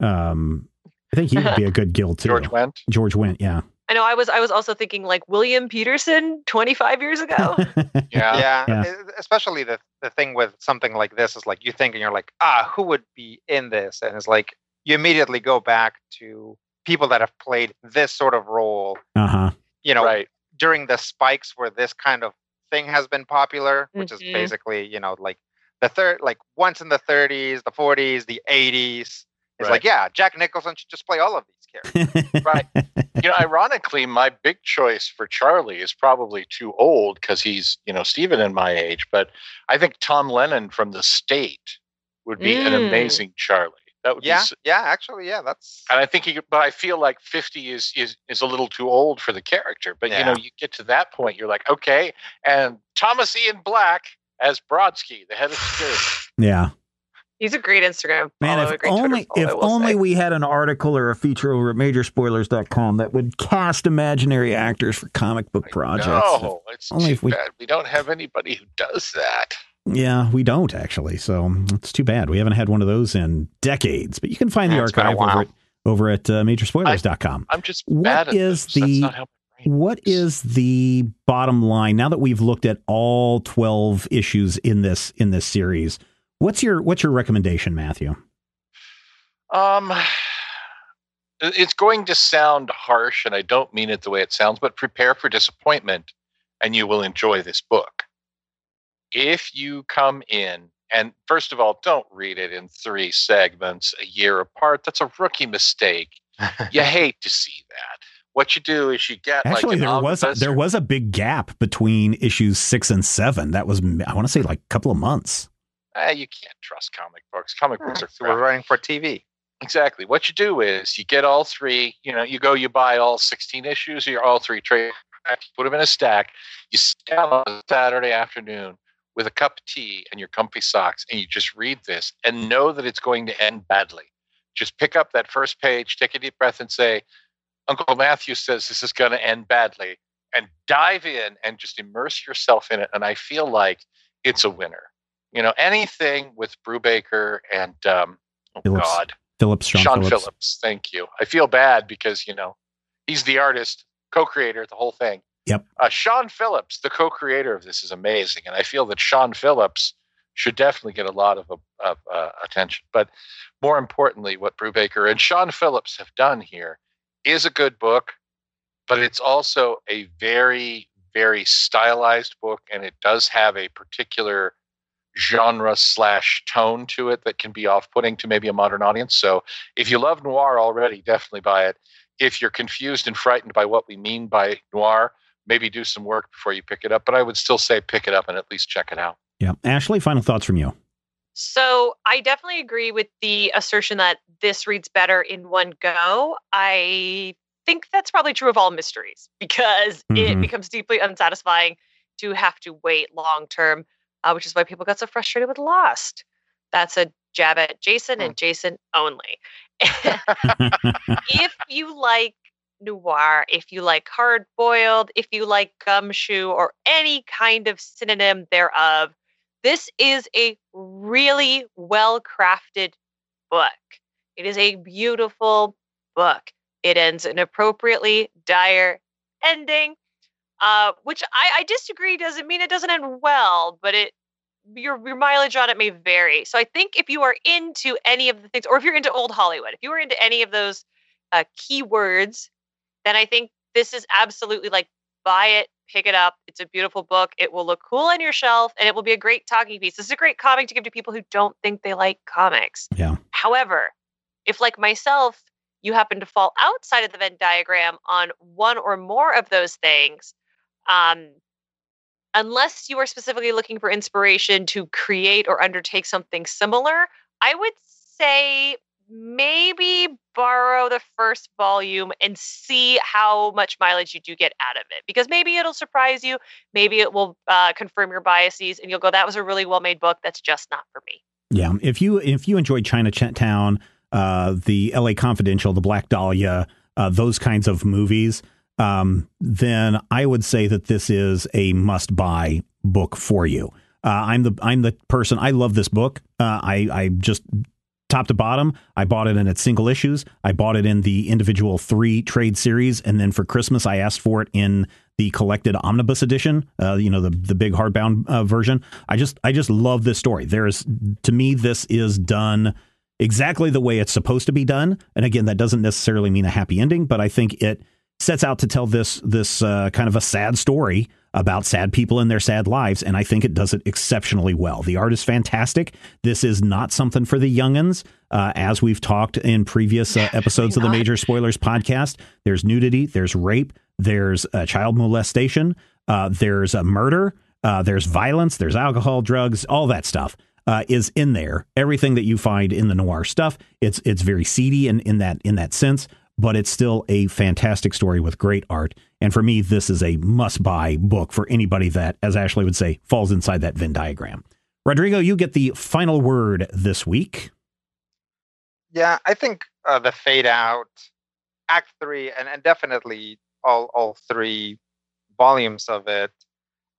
Um, I think he would be a good (laughs) Gil too. George Wendt. George Wendt, yeah. I know I was I was also thinking like William Petersen 25 years ago. (laughs) Yeah. Yeah, Yeah. e- especially the the thing with something like this is like you think and you're like, ah, who would be in this? And it's like you immediately go back to people that have played this sort of role, uh huh. You know, right. during the spikes where this kind of thing has been popular, which Mhm. is basically, you know, like the third like once in the 30s, the 40s, the 80s. It's Right. like, yeah, Jack Nicholson should just play all of these characters. (laughs) Right. You know, ironically, my big choice for Charlie is probably too old because he's, you know, Stephen and my age. But I think Tom Lennon from The State would be an Mm. amazing Charlie. That would yeah, be, yeah, actually, yeah, that's and I think he. But I feel like fifty is is is a little too old for the character. But you know, you get to that point, you're like, okay. And Thomas Ian Black as Brodsky, the head of security. (laughs) Yeah. He's a great Instagram Man, follow, a if great Twitter only follow, if only say. we had an article or a feature over at majorspoilers.com that would cast imaginary actors for comic book projects. No, it's Only too if we- bad. We don't have anybody who does that. Yeah, we don't actually. So it's too bad. We haven't had one of those in decades. But you can find the Yeah, it's been a archive over at over at uh, majorspoilers.com. I'm just What bad is. The- not how my brain What is the bottom line now that we've looked at all 12 issues in this in this series? What's your what's your recommendation, Matthew? Um, (sighs) it's going to sound harsh, and I don't mean it the way it sounds, but prepare for disappointment, and you will enjoy this book. If you come in, and first of all, don't read it in three segments a year apart. That's a rookie mistake. You (laughs) hate to see that. What you do is you get Actually, like there was omnibus there was a big gap between issues 6 and 7. That was I want to say like a couple of months. Eh, you can't trust comic books. Comic books are so we're writing for TV. Exactly. What you do is you get all three, you know, you go, you buy all 16 issues, or all three trade, put them in a stack, you sit down on a Saturday afternoon with a cup of tea and your comfy socks, and you just read this and know that it's going to end badly. Just pick up that first page, take a deep breath, and say, Uncle Matthew says this is going to end badly, and dive in and just immerse yourself in it. And I feel like it's a winner. You know, anything with Brubaker and, um, oh Phillips. God. Phillips, Sean, Sean, Phillips. Phillips. Thank you. I feel bad because you know he's the artist, co-creator, the whole thing. Yep. Uh, Sean Phillips, the co-creator of this, is amazing, and I feel that Sean Phillips should definitely get a lot of, of uh, attention. But more importantly, what Brubaker and Sean Phillips have done here is a good book, but it's also a very, very stylized book, and it does have a particular genre slash tone to it that can be off-putting to maybe a modern audience. So if you love noir already, definitely buy it. If you're confused and frightened by what we mean by noir, maybe do some work before you pick it up. But I would still say pick it up and at least check it out. Yeah. Ashley, final thoughts from you. So I definitely agree with the assertion that this reads better in one go. I think that's probably true of all mysteries (laughs) because it Mhm. becomes deeply unsatisfying to have to wait long term, uh, which is why people got so frustrated with Lost. That's a jab at Jason and Jason only. (laughs) (laughs) if you like noir, if you like hard boiled, if you like gumshoe or any kind of synonym thereof, This is a really well crafted book. It is a beautiful book. It ends an appropriately dire ending, uh, which I, I disagree. Doesn't mean it doesn't end well, but it your your mileage on it may vary. So I think if you are into any of the things, or if you're into old Hollywood, if you are into any of those uh, keywords, then I think this is absolutely like buy it, pick it up. It's a beautiful book. It will look cool on your shelf, and it will be a great talking piece. This is a great comic to give to people who don't think they like comics. Yeah. However, if like myself, you happen to fall outside of the Venn diagram on one or more of those things, um, unless you are specifically looking for inspiration to create or undertake something similar, I would say maybe borrow the first volume and see how much mileage you do get out of it because maybe it'll surprise you maybe it will uh, confirm your biases and you'll go that was a really well made book that's just not for me yeah if you if you enjoyed chinatown uh, the la confidential the black dahlia uh, those kinds of movies um, then I would say that this is a must buy book for you. Uh, I'm the I'm the person. I love this book. Uh, I I just top to bottom. I bought it in its single issues. I bought it in the individual three trade series, and then for Christmas I asked for it in the collected omnibus edition. Uh, you know the the big hardbound uh, version. I just I just love this story. There is to me this is done exactly the way it's supposed to be done. And again, that doesn't necessarily mean a happy ending, but I think it sets out to tell this this uh, kind of a sad story about sad people in their sad lives, and I think it does it exceptionally well. The art is fantastic. This is not something for the youngins, uh, as we've talked in previous uh, episodes of the Major Spoilers podcast. There's nudity, there's rape, there's uh, child molestation, uh, there's a murder, uh, there's violence, there's alcohol, drugs, all that stuff. Uh, is in there. Everything that you find in the noir stuff, it's it's very seedy in, in that in that sense, but it's still a fantastic story with great art. And for me, this is a must buy book for anybody that, as Ashley would say, falls inside that Venn diagram. Rodrigo, you get the final word this week. Yeah, I think uh, the fade out, Act Three, and, and definitely all all three volumes of it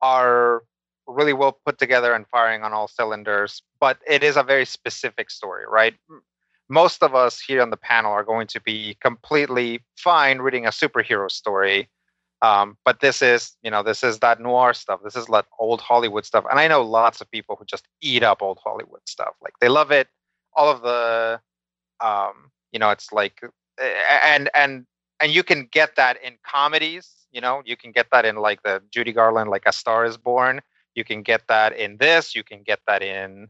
are really well put together and firing on all cylinders. But it is a very specific story, right? most of us here on the panel are going to be completely fine reading a superhero story. Um, but this is, you know, this is that noir stuff. This is like old Hollywood stuff. And I know lots of people who just eat up old Hollywood stuff. Like they love it. All of the, um, you know, it's like, and and and you can get that in comedies. You know, you can get that in like the Judy Garland, like A Star Is Born. You can get that in this. You can get that in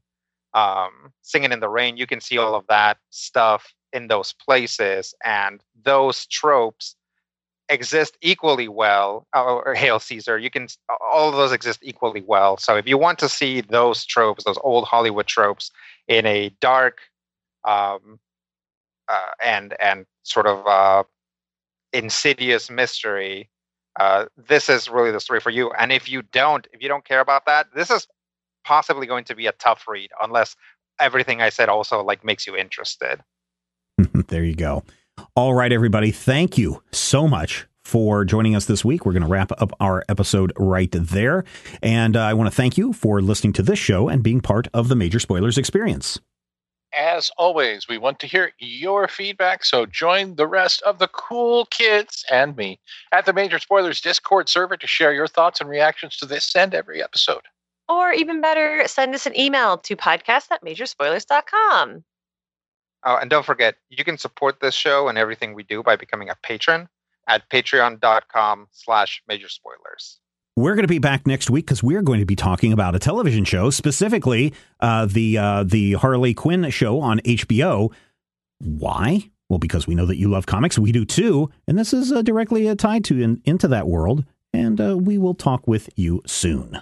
um, Singing in the Rain, you can see all of that stuff in those places, and those tropes exist equally well. Or, Hail Caesar, you can all of those exist equally well. So if you want to see those tropes, those old Hollywood tropes, in a dark um, uh, and and sort of uh, insidious mystery, uh, this is really the story for you. And if you don't, if you don't care about that, this is possibly going to be a tough read unless everything I said also like makes you interested. (laughs) there you go. All right, everybody. Thank you so much for joining us this week. We're going to wrap up our episode right there. And uh, I want to thank you for listening to this show and being part of the Major Spoilers experience. As always, we want to hear your feedback, so join the rest of the cool kids and me at the Major Spoilers Discord server to share your thoughts and reactions to this and every episode. Or even better, send us an email to podcast at majorspoilers.com. Oh, and don't forget, you can support this show and everything we do by becoming a patron at patreon.com slash major spoilers. We're going to be back next week because we're going to be talking about a television show, specifically uh, the uh, the Harley Quinn show on HBO. Why? Well, because we know that you love comics, we do too, and this is uh, directly uh, tied to in, into that world. And uh, we will talk with you soon.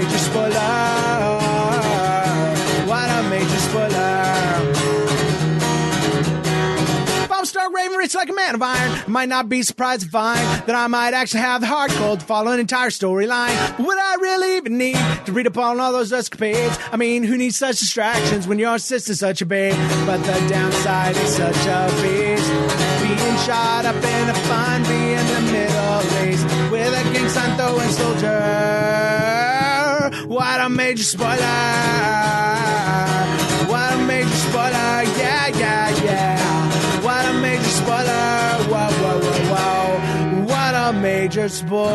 yeah. What a major spoiler. What a major spoiler. If I'm Raven, rich like a man of iron. Might not be surprised to find that I might actually have the hard code to follow an entire storyline. Would I really even need to read up on all those escapades? I mean, who needs such distractions when your sister's such a babe? But the downside is such a beast. Being shot up in a fun be in the Middle East with a King Santo and soldier. What a major spoiler! What a major spoiler! Yeah, yeah, yeah. What a major spoiler! Whoa, whoa, whoa, whoa! What a major spoiler!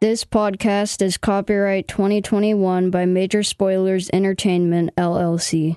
This podcast is copyright 2021 by Major Spoilers Entertainment, LLC.